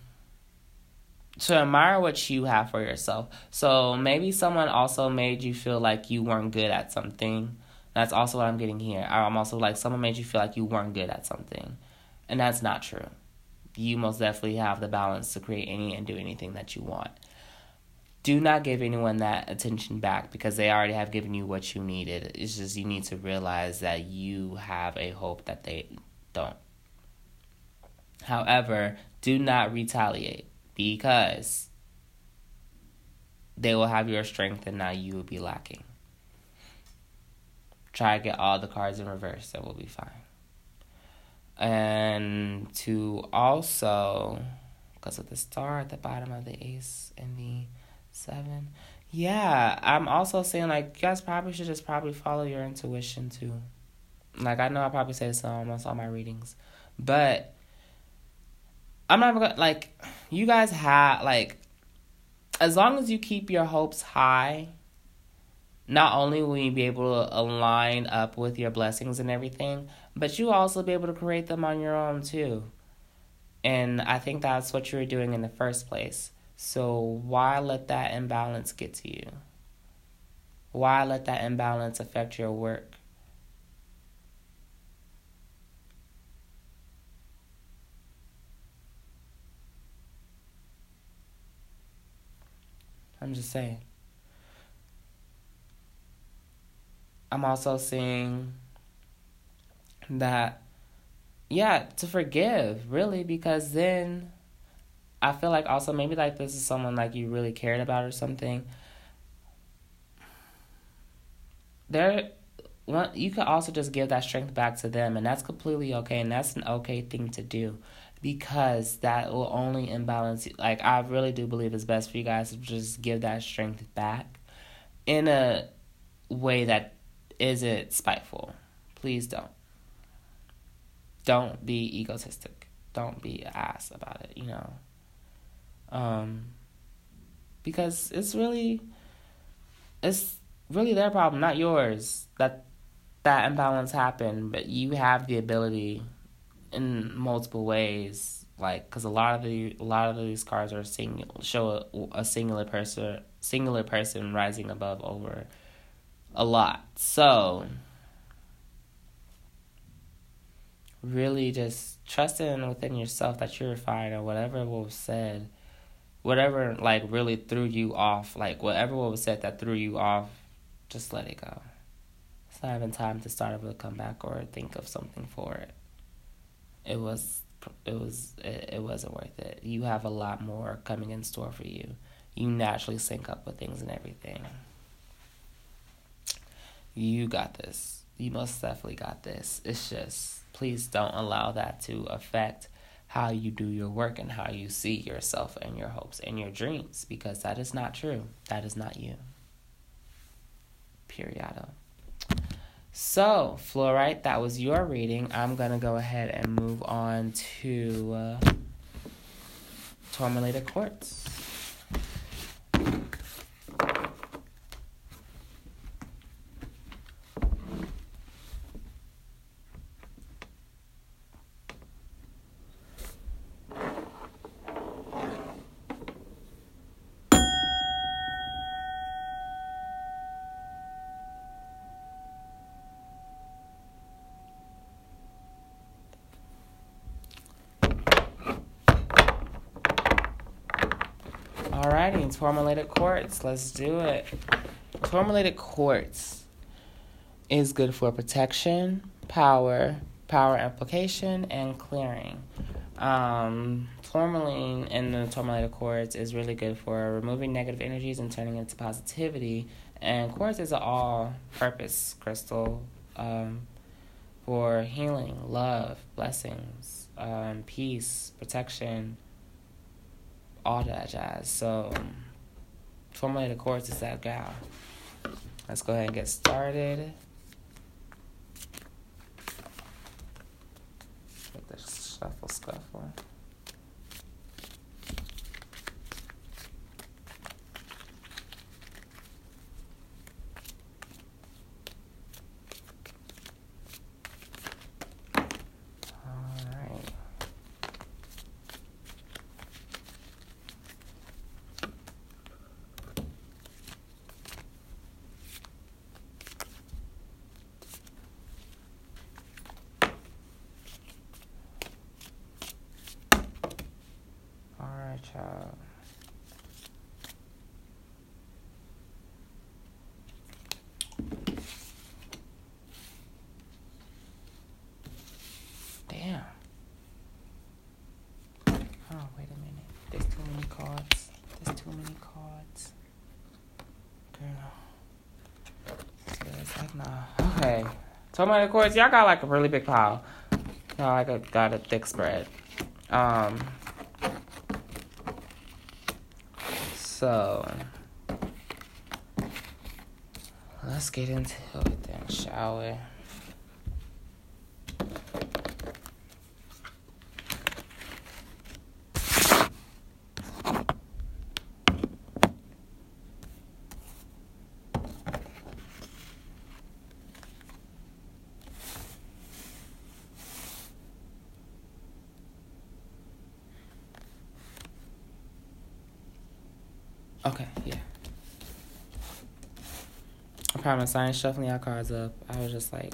to admire what you have for yourself. So maybe someone also made you feel like you weren't good at something. That's also what I'm getting here. I'm also like someone made you feel like you weren't good at something. And that's not true. You most definitely have the balance to create any and do anything that you want do not give anyone that attention back because they already have given you what you needed. It's just you need to realize that you have a hope that they don't. However, do not retaliate because they will have your strength and now you will be lacking. Try to get all the cards in reverse, that will be fine. And to also, because of the star at the bottom of the ace and the Seven. Yeah, I'm also saying like you guys probably should just probably follow your intuition too. Like I know I probably say this on almost all my readings, but I'm not gonna like you guys have like as long as you keep your hopes high. Not only will you be able to align up with your blessings and everything, but you also be able to create them on your own too. And I think that's what you were doing in the first place. So why let that imbalance get to you? Why let that imbalance affect your work? I'm just saying. I'm also seeing that, yeah, to forgive, really, because then I feel like also maybe like this is someone like you really cared about or something. There, you could also just give that strength back to them, and that's completely okay, and that's an okay thing to do, because that will only imbalance. Like I really do believe it's best for you guys to just give that strength back, in a way that isn't spiteful. Please don't. Don't be egotistic. Don't be ass about it. You know. Um, because it's really, it's really their problem, not yours. That that imbalance happened, but you have the ability in multiple ways. Like, because a lot of the a lot of these cards are single show a, a singular person singular person rising above over a lot. So really just trust in within yourself that you're fine or whatever was said whatever like really threw you off, like whatever was said that threw you off, just let it go. It's not even time to start over, come back, or think of something for it. It was, it was, it, it wasn't worth it. You have a lot more coming in store for you. you naturally sync up with things and everything. You got this. You most definitely got this. It's just, please don't allow that to affect how you do your work and how you see yourself and your hopes and your dreams because that is not true. That is not you. Periodo. So, fluorite, that was your reading. I'm going to go ahead and move on to uh, quartz. Alrighty, tourmalated quartz. Let's do it. Tourmalated quartz is good for protection, power, power application, and clearing. Um, tourmaline in the tourmalated quartz is really good for removing negative energies and turning into positivity. And quartz is an all-purpose crystal um, for healing, love, blessings, um, peace, protection all that jazz. So, tourmalated quartz is that gal. Let's go ahead and get started. Get the shuffle scuffle. child. Damn. Oh, wait a minute. There's too many cards. There's too many cards. Girl. It's like, nah. Okay. So many cards. Y'all got like a really big pile. Y'all like a, got a thick spread. Um. So let's get into it then, shall we? Okay, yeah. Promise I ain't shuffling our cards up. I was just like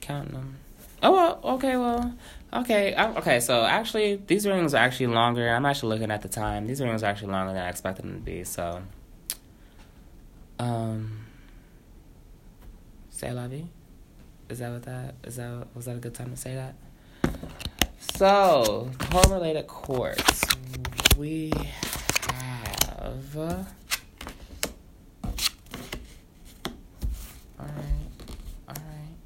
counting them. Oh well, okay, well, okay, I, okay. So actually, these rings are actually longer. I'm actually looking at the time. These rings are actually longer than I expected them to be. So, um, say la vie. Is that what that is? That was that a good time to say that? So, tourmalated quartz. We have. Alright. Alright.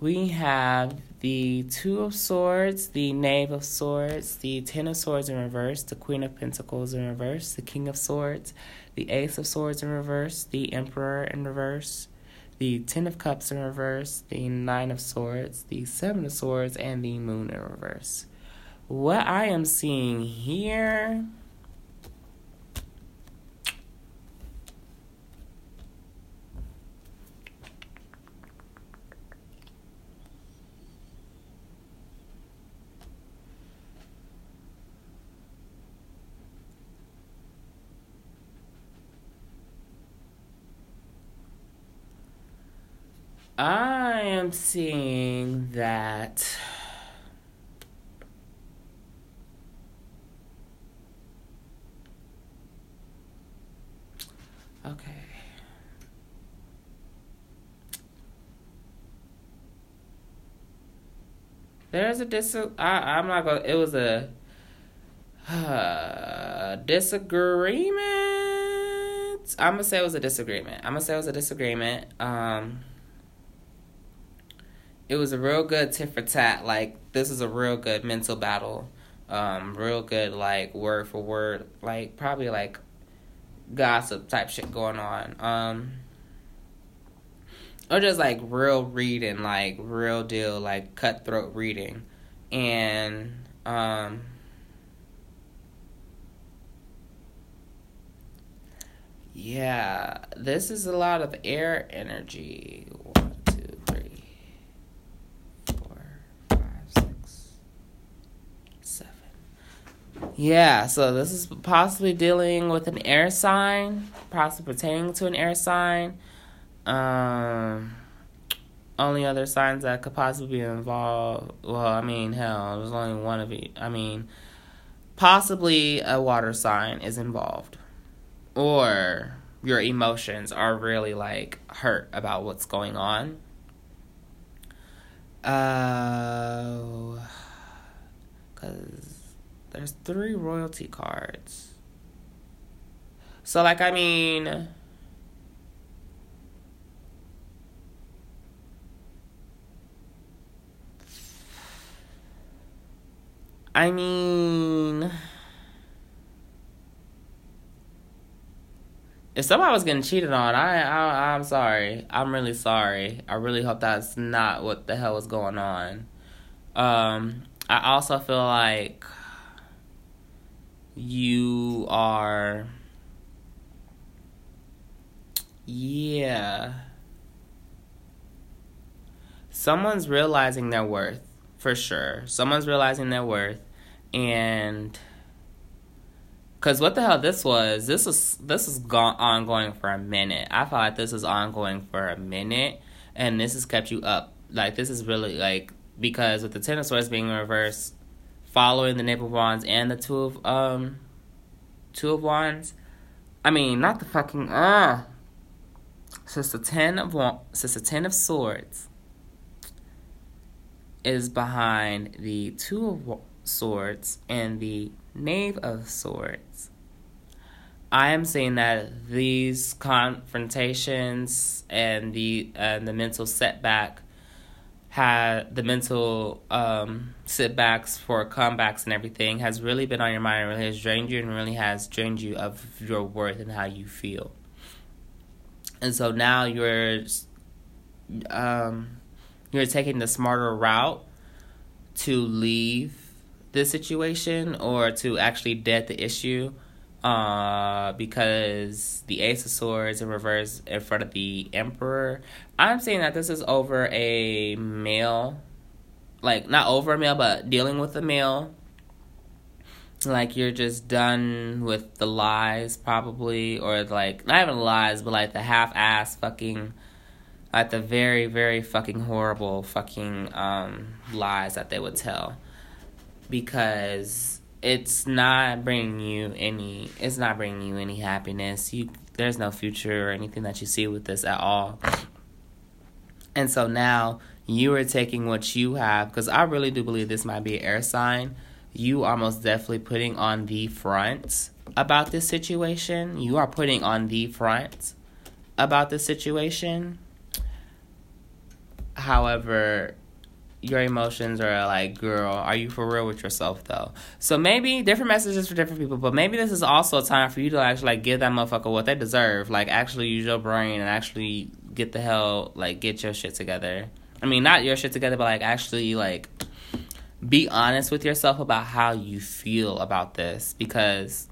We have the Two of Swords, the Knave of Swords, the Ten of Swords in reverse, the Queen of Pentacles in reverse, the King of Swords, the Ace of Swords in reverse, the Emperor in reverse, the Ten of Cups in reverse, the Nine of Swords, the Seven of Swords, and the Moon in reverse. What I am seeing here I am seeing that. Okay. There's a dis. I, I'm not gonna. It was a. Uh, disagreement. I'm gonna say it was a disagreement. I'm gonna say it was a disagreement. Um, it was a real good tit for tat. Like this is a real good mental battle. Um, real good like word for word. Like probably like gossip type shit going on. Um, or just like real reading, like real deal, like cutthroat reading, and um Yeah, this is a lot of air energy. One, two, three, four, five, six, seven. Yeah, so this is possibly dealing with an air sign, possibly pertaining to an air sign. Um, only other signs that could possibly be involved. Well, I mean, hell, there's only one of each. I mean, possibly a water sign is involved or your emotions are really like hurt about what's going on. Uh, cause there's three royalty cards. So like I mean I mean if somebody was getting cheated on, I, I I'm sorry. I'm really sorry. I really hope that's not what the hell is going on. Um, I also feel like you are yeah. Someone's realizing their worth for sure. Someone's realizing their worth and Cause what the hell this was? This was this is gone ongoing for a minute. I felt like this is ongoing for a minute, and this has kept you up. Like this is really like because with the ten of swords being reversed, following the knave of wands and the two of um, two of wands. I mean, not the fucking uh. Since the ten of since the ten of swords is behind the two of swords and the Knave of Swords. I am saying that these confrontations and the and the mental setback had the mental um, setbacks for comebacks and everything has really been on your mind and really has drained you and really has drained you of your worth and how you feel. And so now you're um, you're taking the smarter route to leave this situation or to actually dead the issue uh, because the Ace of Swords in reverse in front of the Emperor. I'm saying that this is over a male, like not over a male, but dealing with a male. Like you're just done with the lies, probably, or like not even lies, but like the half-ass fucking, like the very, very fucking horrible fucking um lies that they would tell because it's not bringing you any it's not bringing you any happiness. You there's no future or anything that you see with this at all. And so now you are taking what you have because i really do believe this might be an air sign. You are most definitely putting on the front about this situation. You are putting on the front about this situation. However your emotions are like, girl, are you for real with yourself though? So maybe different messages for different people, but maybe this is also a time for you to actually like give that motherfucker what they deserve. Like actually use your brain and actually get the hell like get your shit together. I mean, not your shit together, but like actually like be honest with yourself about how you feel about this because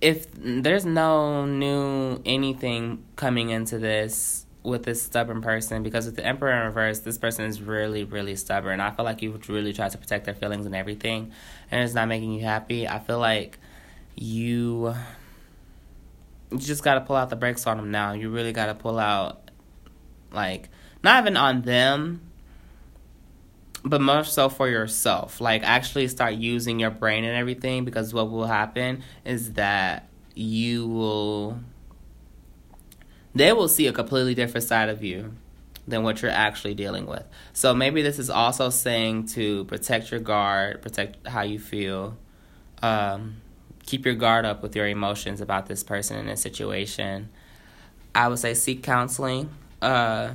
if there's no new anything coming into this with this stubborn person because with the emperor in reverse this person is really really stubborn. I feel like you really try to protect their feelings and everything and it's not making you happy. I feel like you you just got to pull out the brakes on them now. You really got to pull out like not even on them but more so for yourself. Like actually start using your brain and everything because what will happen is that you will they will see a completely different side of you than what you're actually dealing with. So maybe this is also saying to protect your guard, protect how you feel. Um, keep your guard up with your emotions about this person in this situation. I would say seek counseling. Uh,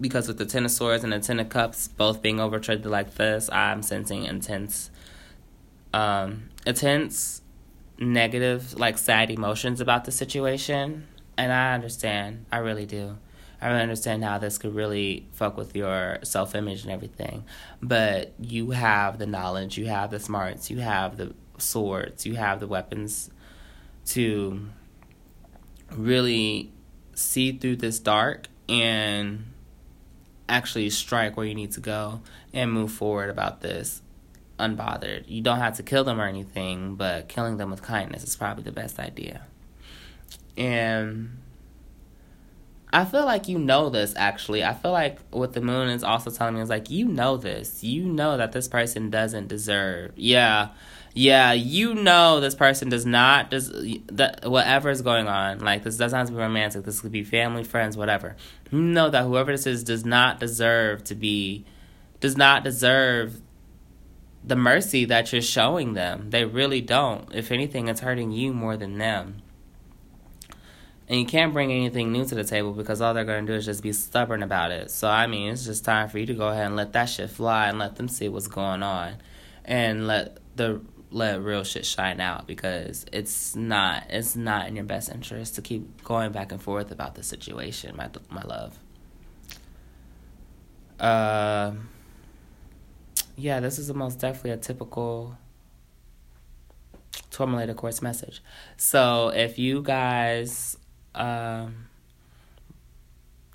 because with the Ten of Swords and the Ten of Cups both being overtraded like this, I'm sensing intense, um, intense, negative, like sad emotions about the situation. And I understand. I really do. I really understand how this could really fuck with your self image and everything. But you have the knowledge, you have the smarts, you have the swords, you have the weapons to really see through this dark and actually strike where you need to go and move forward about this unbothered. You don't have to kill them or anything, but killing them with kindness is probably the best idea. And I feel like you know this actually. I feel like what the moon is also telling me is like you know this. You know that this person doesn't deserve. Yeah. Yeah, you know this person does not does that whatever is going on. Like this doesn't have to be romantic. This could be family, friends, whatever. You know that whoever this is does not deserve to be does not deserve the mercy that you're showing them. They really don't. If anything, it's hurting you more than them. And you can't bring anything new to the table because all they're going to do is just be stubborn about it. So, I mean, it's just time for you to go ahead and let that shit fly and let them see what's going on. And let the let real shit shine out because it's not it's not in your best interest to keep going back and forth about the situation, my my love. Uh, yeah, this is the most definitely a typical Tourmalated Quartz message. So if you guys um,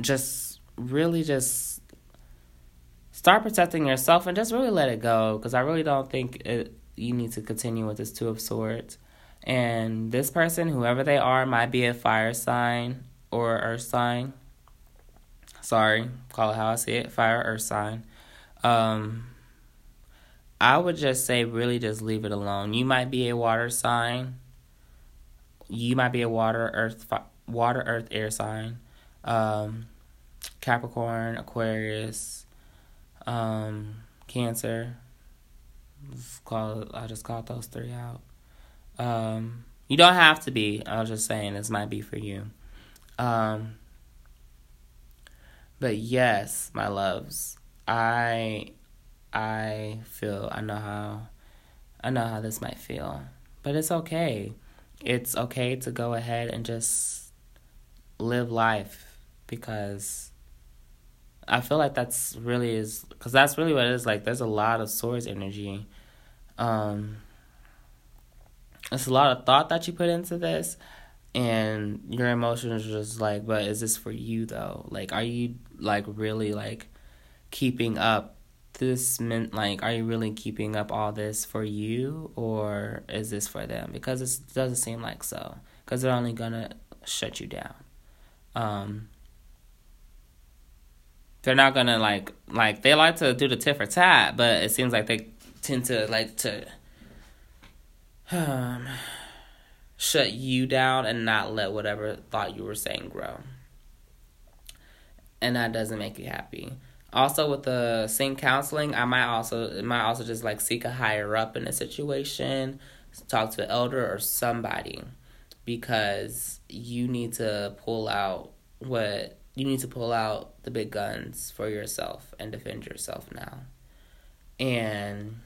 just really just start protecting yourself and just really let it go because I really don't think it, you need to continue with this Two of Swords. And this person, whoever they are, might be a fire sign or earth sign. Sorry, call it how I see it fire, earth sign. Um, I would just say, really, just leave it alone. You might be a water sign. You might be a water, earth, water, earth, air sign, um, Capricorn, Aquarius, um, Cancer. Call I just called those three out. Um, you don't have to be. I was just saying this might be for you. Um, but yes, my loves, I I feel I know how I know how this might feel. But it's okay. It's okay to go ahead and just live life because I feel like that's really is because that's really what it is. Like, there's a lot of swords energy. Um, it's a lot of thought that you put into this, and your emotions are just like, but is this for you though? Like, are you like really like keeping up this meant like are you really keeping up all this for you or is this for them because it doesn't seem like so because they're only gonna shut you down um, they're not gonna like like they like to do the tit for tat, but it seems like they tend to like to um, shut you down and not let whatever thought you were saying grow. And that doesn't make you happy. Also with the same counseling, I might also might also just like seek a higher up in a situation, talk to an elder or somebody because you need to pull out what you need to pull out the big guns for yourself and defend yourself now. And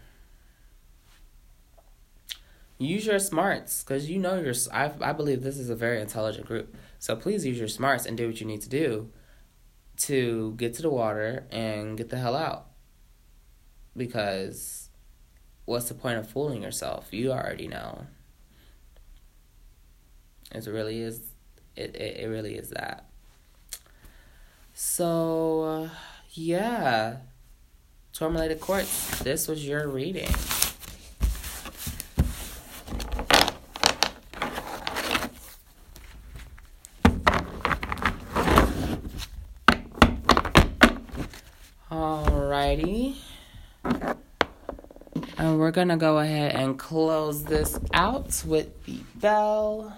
use your smarts because you know you're I, I believe this is a very intelligent group. So please use your smarts and do what you need to do to get to the water and get the hell out. Because what's the point of fooling yourself? You already know it really is it, it, it really is that so uh, yeah Tourmalated Quartz this was your reading Alrighty. And we're going to go ahead and close this out with the bell.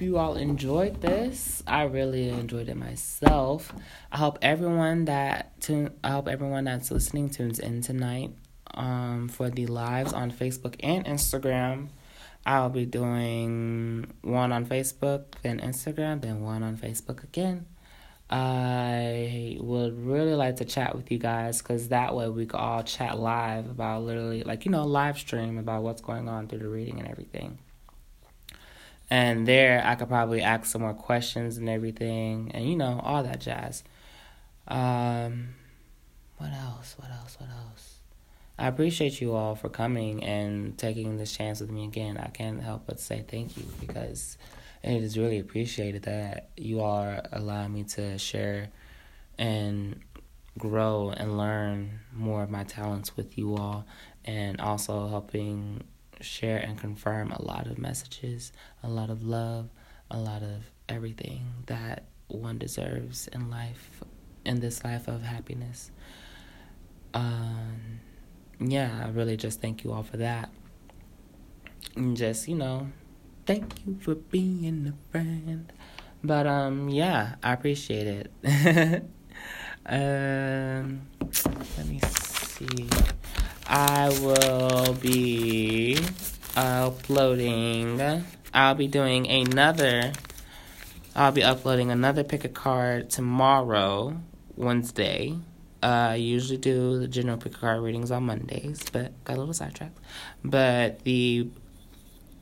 Hope you all enjoyed this. I really enjoyed it myself. I hope everyone that. I hope everyone that's listening tunes in tonight. Um, for the lives on Facebook and Instagram. I'll be doing one on Facebook, then Instagram, then one on Facebook again. I would really like to chat with you guys because that way we could all chat live about literally, like, you know, live stream about what's going on through the reading and everything. And there I could probably ask some more questions and everything, and you know, all that jazz. Um, what else? What else? What else? I appreciate you all for coming and taking this chance with me again. I can't help but say thank you because it is really appreciated that you are allowing me to share and grow and learn more of my talents with you all and also helping share and confirm a lot of messages, a lot of love, a lot of everything that one deserves in life, in this life of happiness. Um, yeah, I really just thank you all for that. And just, you know, thank you for being a friend. But um yeah, I appreciate it. um let me see. I will be uploading. I'll be doing another. I'll be uploading another pick a card tomorrow, Wednesday. Uh, I usually do the general pick a card readings on Mondays, but got a little sidetracked. But the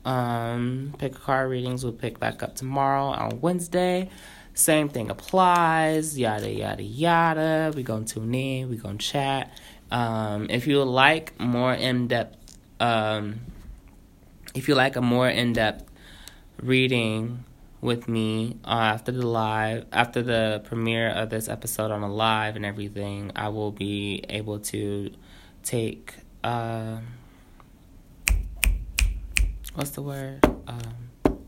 um, pick a card readings will pick back up tomorrow on Wednesday. Same thing applies, yada yada yada. We gonna tune in, we gonna chat um, if you like more in depth, um, if you like a more in depth reading with me uh, after the live, after the premiere of this episode on the live and everything, I will be able to take. Uh, what's the word? Um,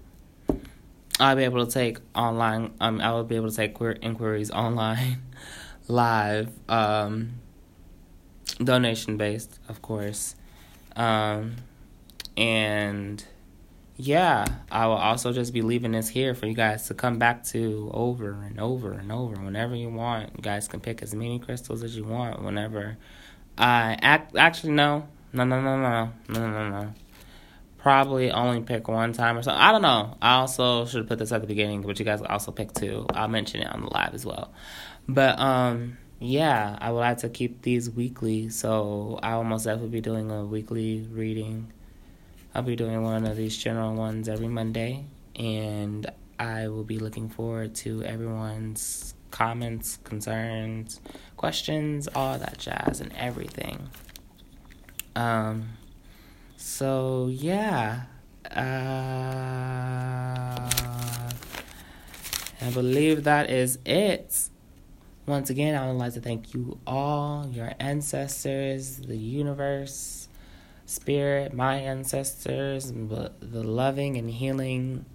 I'll be able to take online. Um, I will be able to take inquiries online, live. Um, donation based, of course. Um, and yeah, I will also just be leaving this here for you guys to come back to over and over and over whenever you want. You guys can pick as many crystals as you want whenever. I act actually no, no, no, no, no, no, no, no. Probably only pick one time or something. I don't know. I also should put this at the beginning, but you guys also pick two. I'll mention it on the live as well. But um yeah, I would like to keep these weekly, so I will most definitely be doing a weekly reading. I'll be doing one of these general ones every Monday, and I will be looking forward to everyone's comments, concerns, questions, all that jazz, and everything. Um, so yeah, uh, I believe that is it. Once again, I would like to thank you all, your ancestors, the universe, spirit, my ancestors, the loving and healing,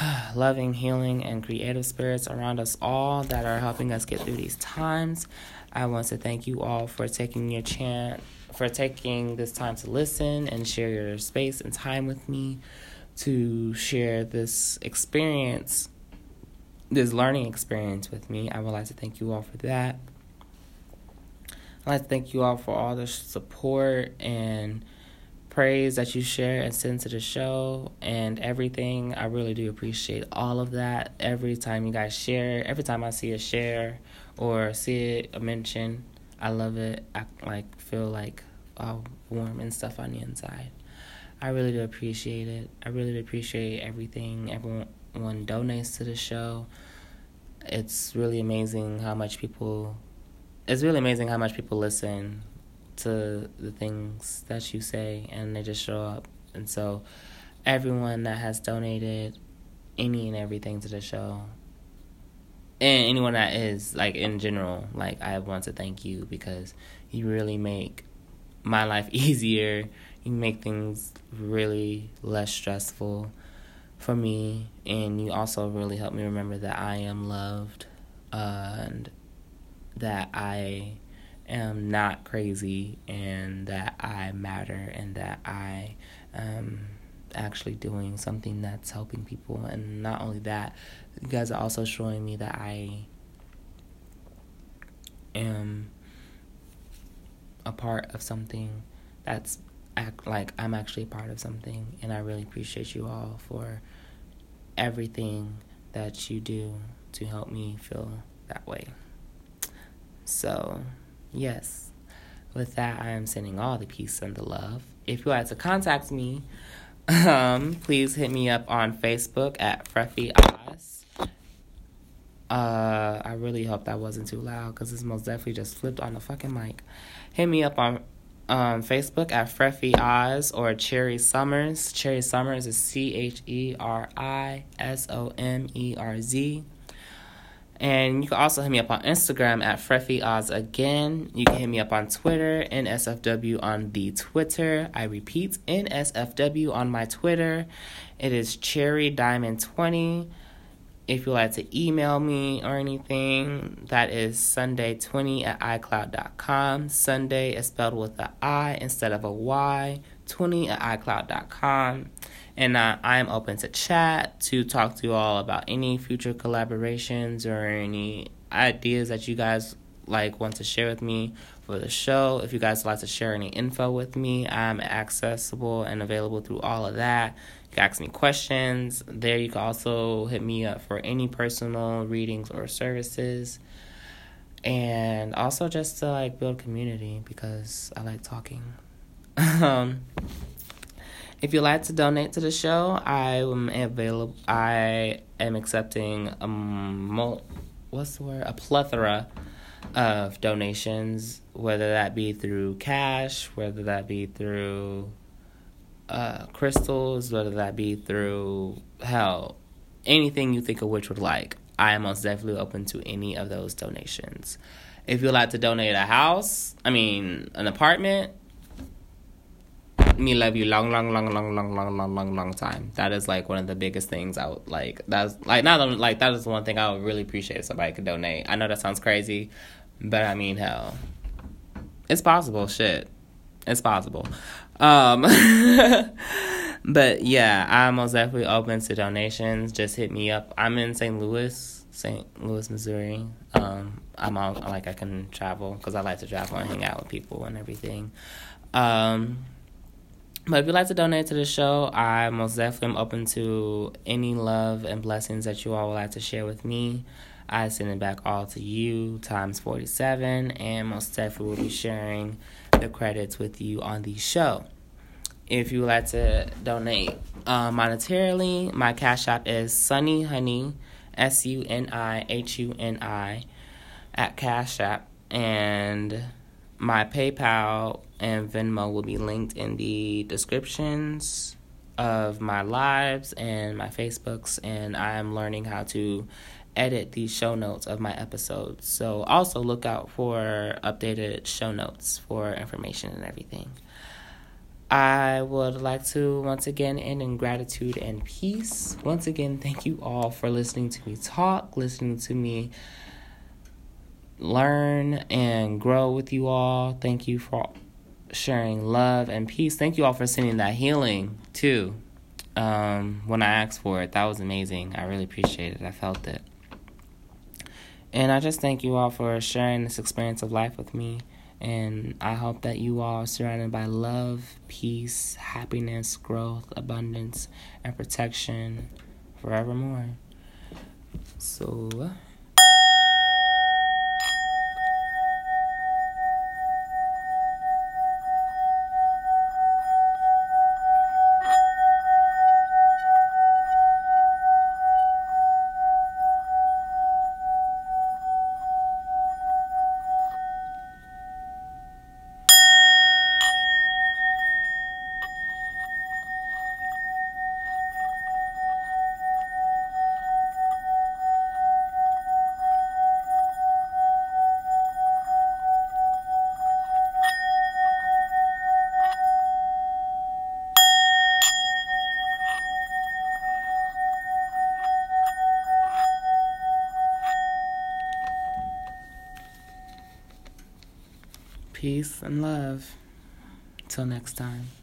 loving, healing, and creative spirits around us all that are helping us get through these times. I want to thank you all for taking your chance, for taking this time to listen and share your space and time with me to share this experience this learning experience with me. I would like to thank you all for that. I'd like to thank you all for all the support and praise that you share and send to the show and everything. I really do appreciate all of that. Every time you guys share, every time I see a share or see a mention, I love it. I like feel like all warm and stuff on the inside. I really do appreciate it. I really do appreciate everything everyone one donates to the show. It's really amazing how much people. It's really amazing how much people listen to the things that you say and they just show up. And so, everyone that has donated any and everything to the show, and anyone that is like in general, like I want to thank you because you really make my life easier. You make things really less stressful for me, and you also really helped me remember that I am loved uh, and that I am not crazy and that I matter and that I am actually doing something that's helping people. And not only that, you guys are also showing me that I am a part of something that's act like I'm actually part of something. And I really appreciate you all for everything that you do to help me feel that way. So, yes, with that, I am sending all the peace and the love. If you like to contact me, um, please hit me up on Facebook at Freffy Oz. Uh, I really hope that wasn't too loud because it's most definitely just flipped on the fucking mic. Hit me up on um, Facebook at Freffy Oz or Cheri Somerz. Cheri Somerz is C H E R I S O M E R Z. And you can also hit me up on Instagram at Freffy Oz again. You can hit me up on Twitter, NSFW on the Twitter. I repeat, NSFW on my Twitter. It is Cherry Diamond 20. If you'd like to email me or anything, that is Sundai20 at iCloud.com. Sunday is spelled with an I instead of a Y. 20 at iCloud.com. And uh, I'm open to chat, to talk to you all about any future collaborations or any ideas that you guys like want to share with me for the show. If you guys like to share any info with me, I'm accessible and available through all of that. Ask me questions. There, you can also hit me up for any personal readings or services. And also just to like build community because I like talking. um, if you'd like to donate to the show, I am available. I am accepting a mul- what's the word? A plethora of donations, whether that be through cash, whether that be through uh, crystals, whether that be through hell, anything you think of which would like. I am most definitely open to any of those donations. If you'd like to donate a house, I mean, an apartment, me love you long, long, long, long, long, long, long, long, long time. That is like one of the biggest things I would like. That's like not like that is one thing I would really appreciate if somebody could donate. I know that sounds crazy, but I mean, hell, it's possible. Shit, it's possible. Um, but yeah, I'm most definitely open to donations. Just hit me up. I'm in St. Louis, St. Louis, Missouri. Um, I'm all like I can travel because I like to travel and hang out with people and everything. Um, but if you'd like to donate to the show, I most definitely am open to any love and blessings that you all would like to share with me. I send it back all to you times 47, and most definitely will be sharing the credits with you on the show. If you would like to donate uh, monetarily, my cash app is Suni Huni, S U N I H U N I, at Cash App, and my PayPal and Venmo will be linked in the descriptions of my lives and my Facebooks, and I am learning how to edit the show notes of my episodes. So also look out for updated show notes for information and everything. I would like to once again end in gratitude and peace. Once again, thank you all for listening to me talk, listening to me learn and grow with you all. Thank you for sharing love and peace. Thank you all for sending that healing too. Um, when I asked for it, that was amazing. I really appreciate it. I felt it. And I just thank you all for sharing this experience of life with me. And I hope that you all are surrounded by love, peace, happiness, growth, abundance, and protection forevermore. So. Uh, Peace and love. Till next time.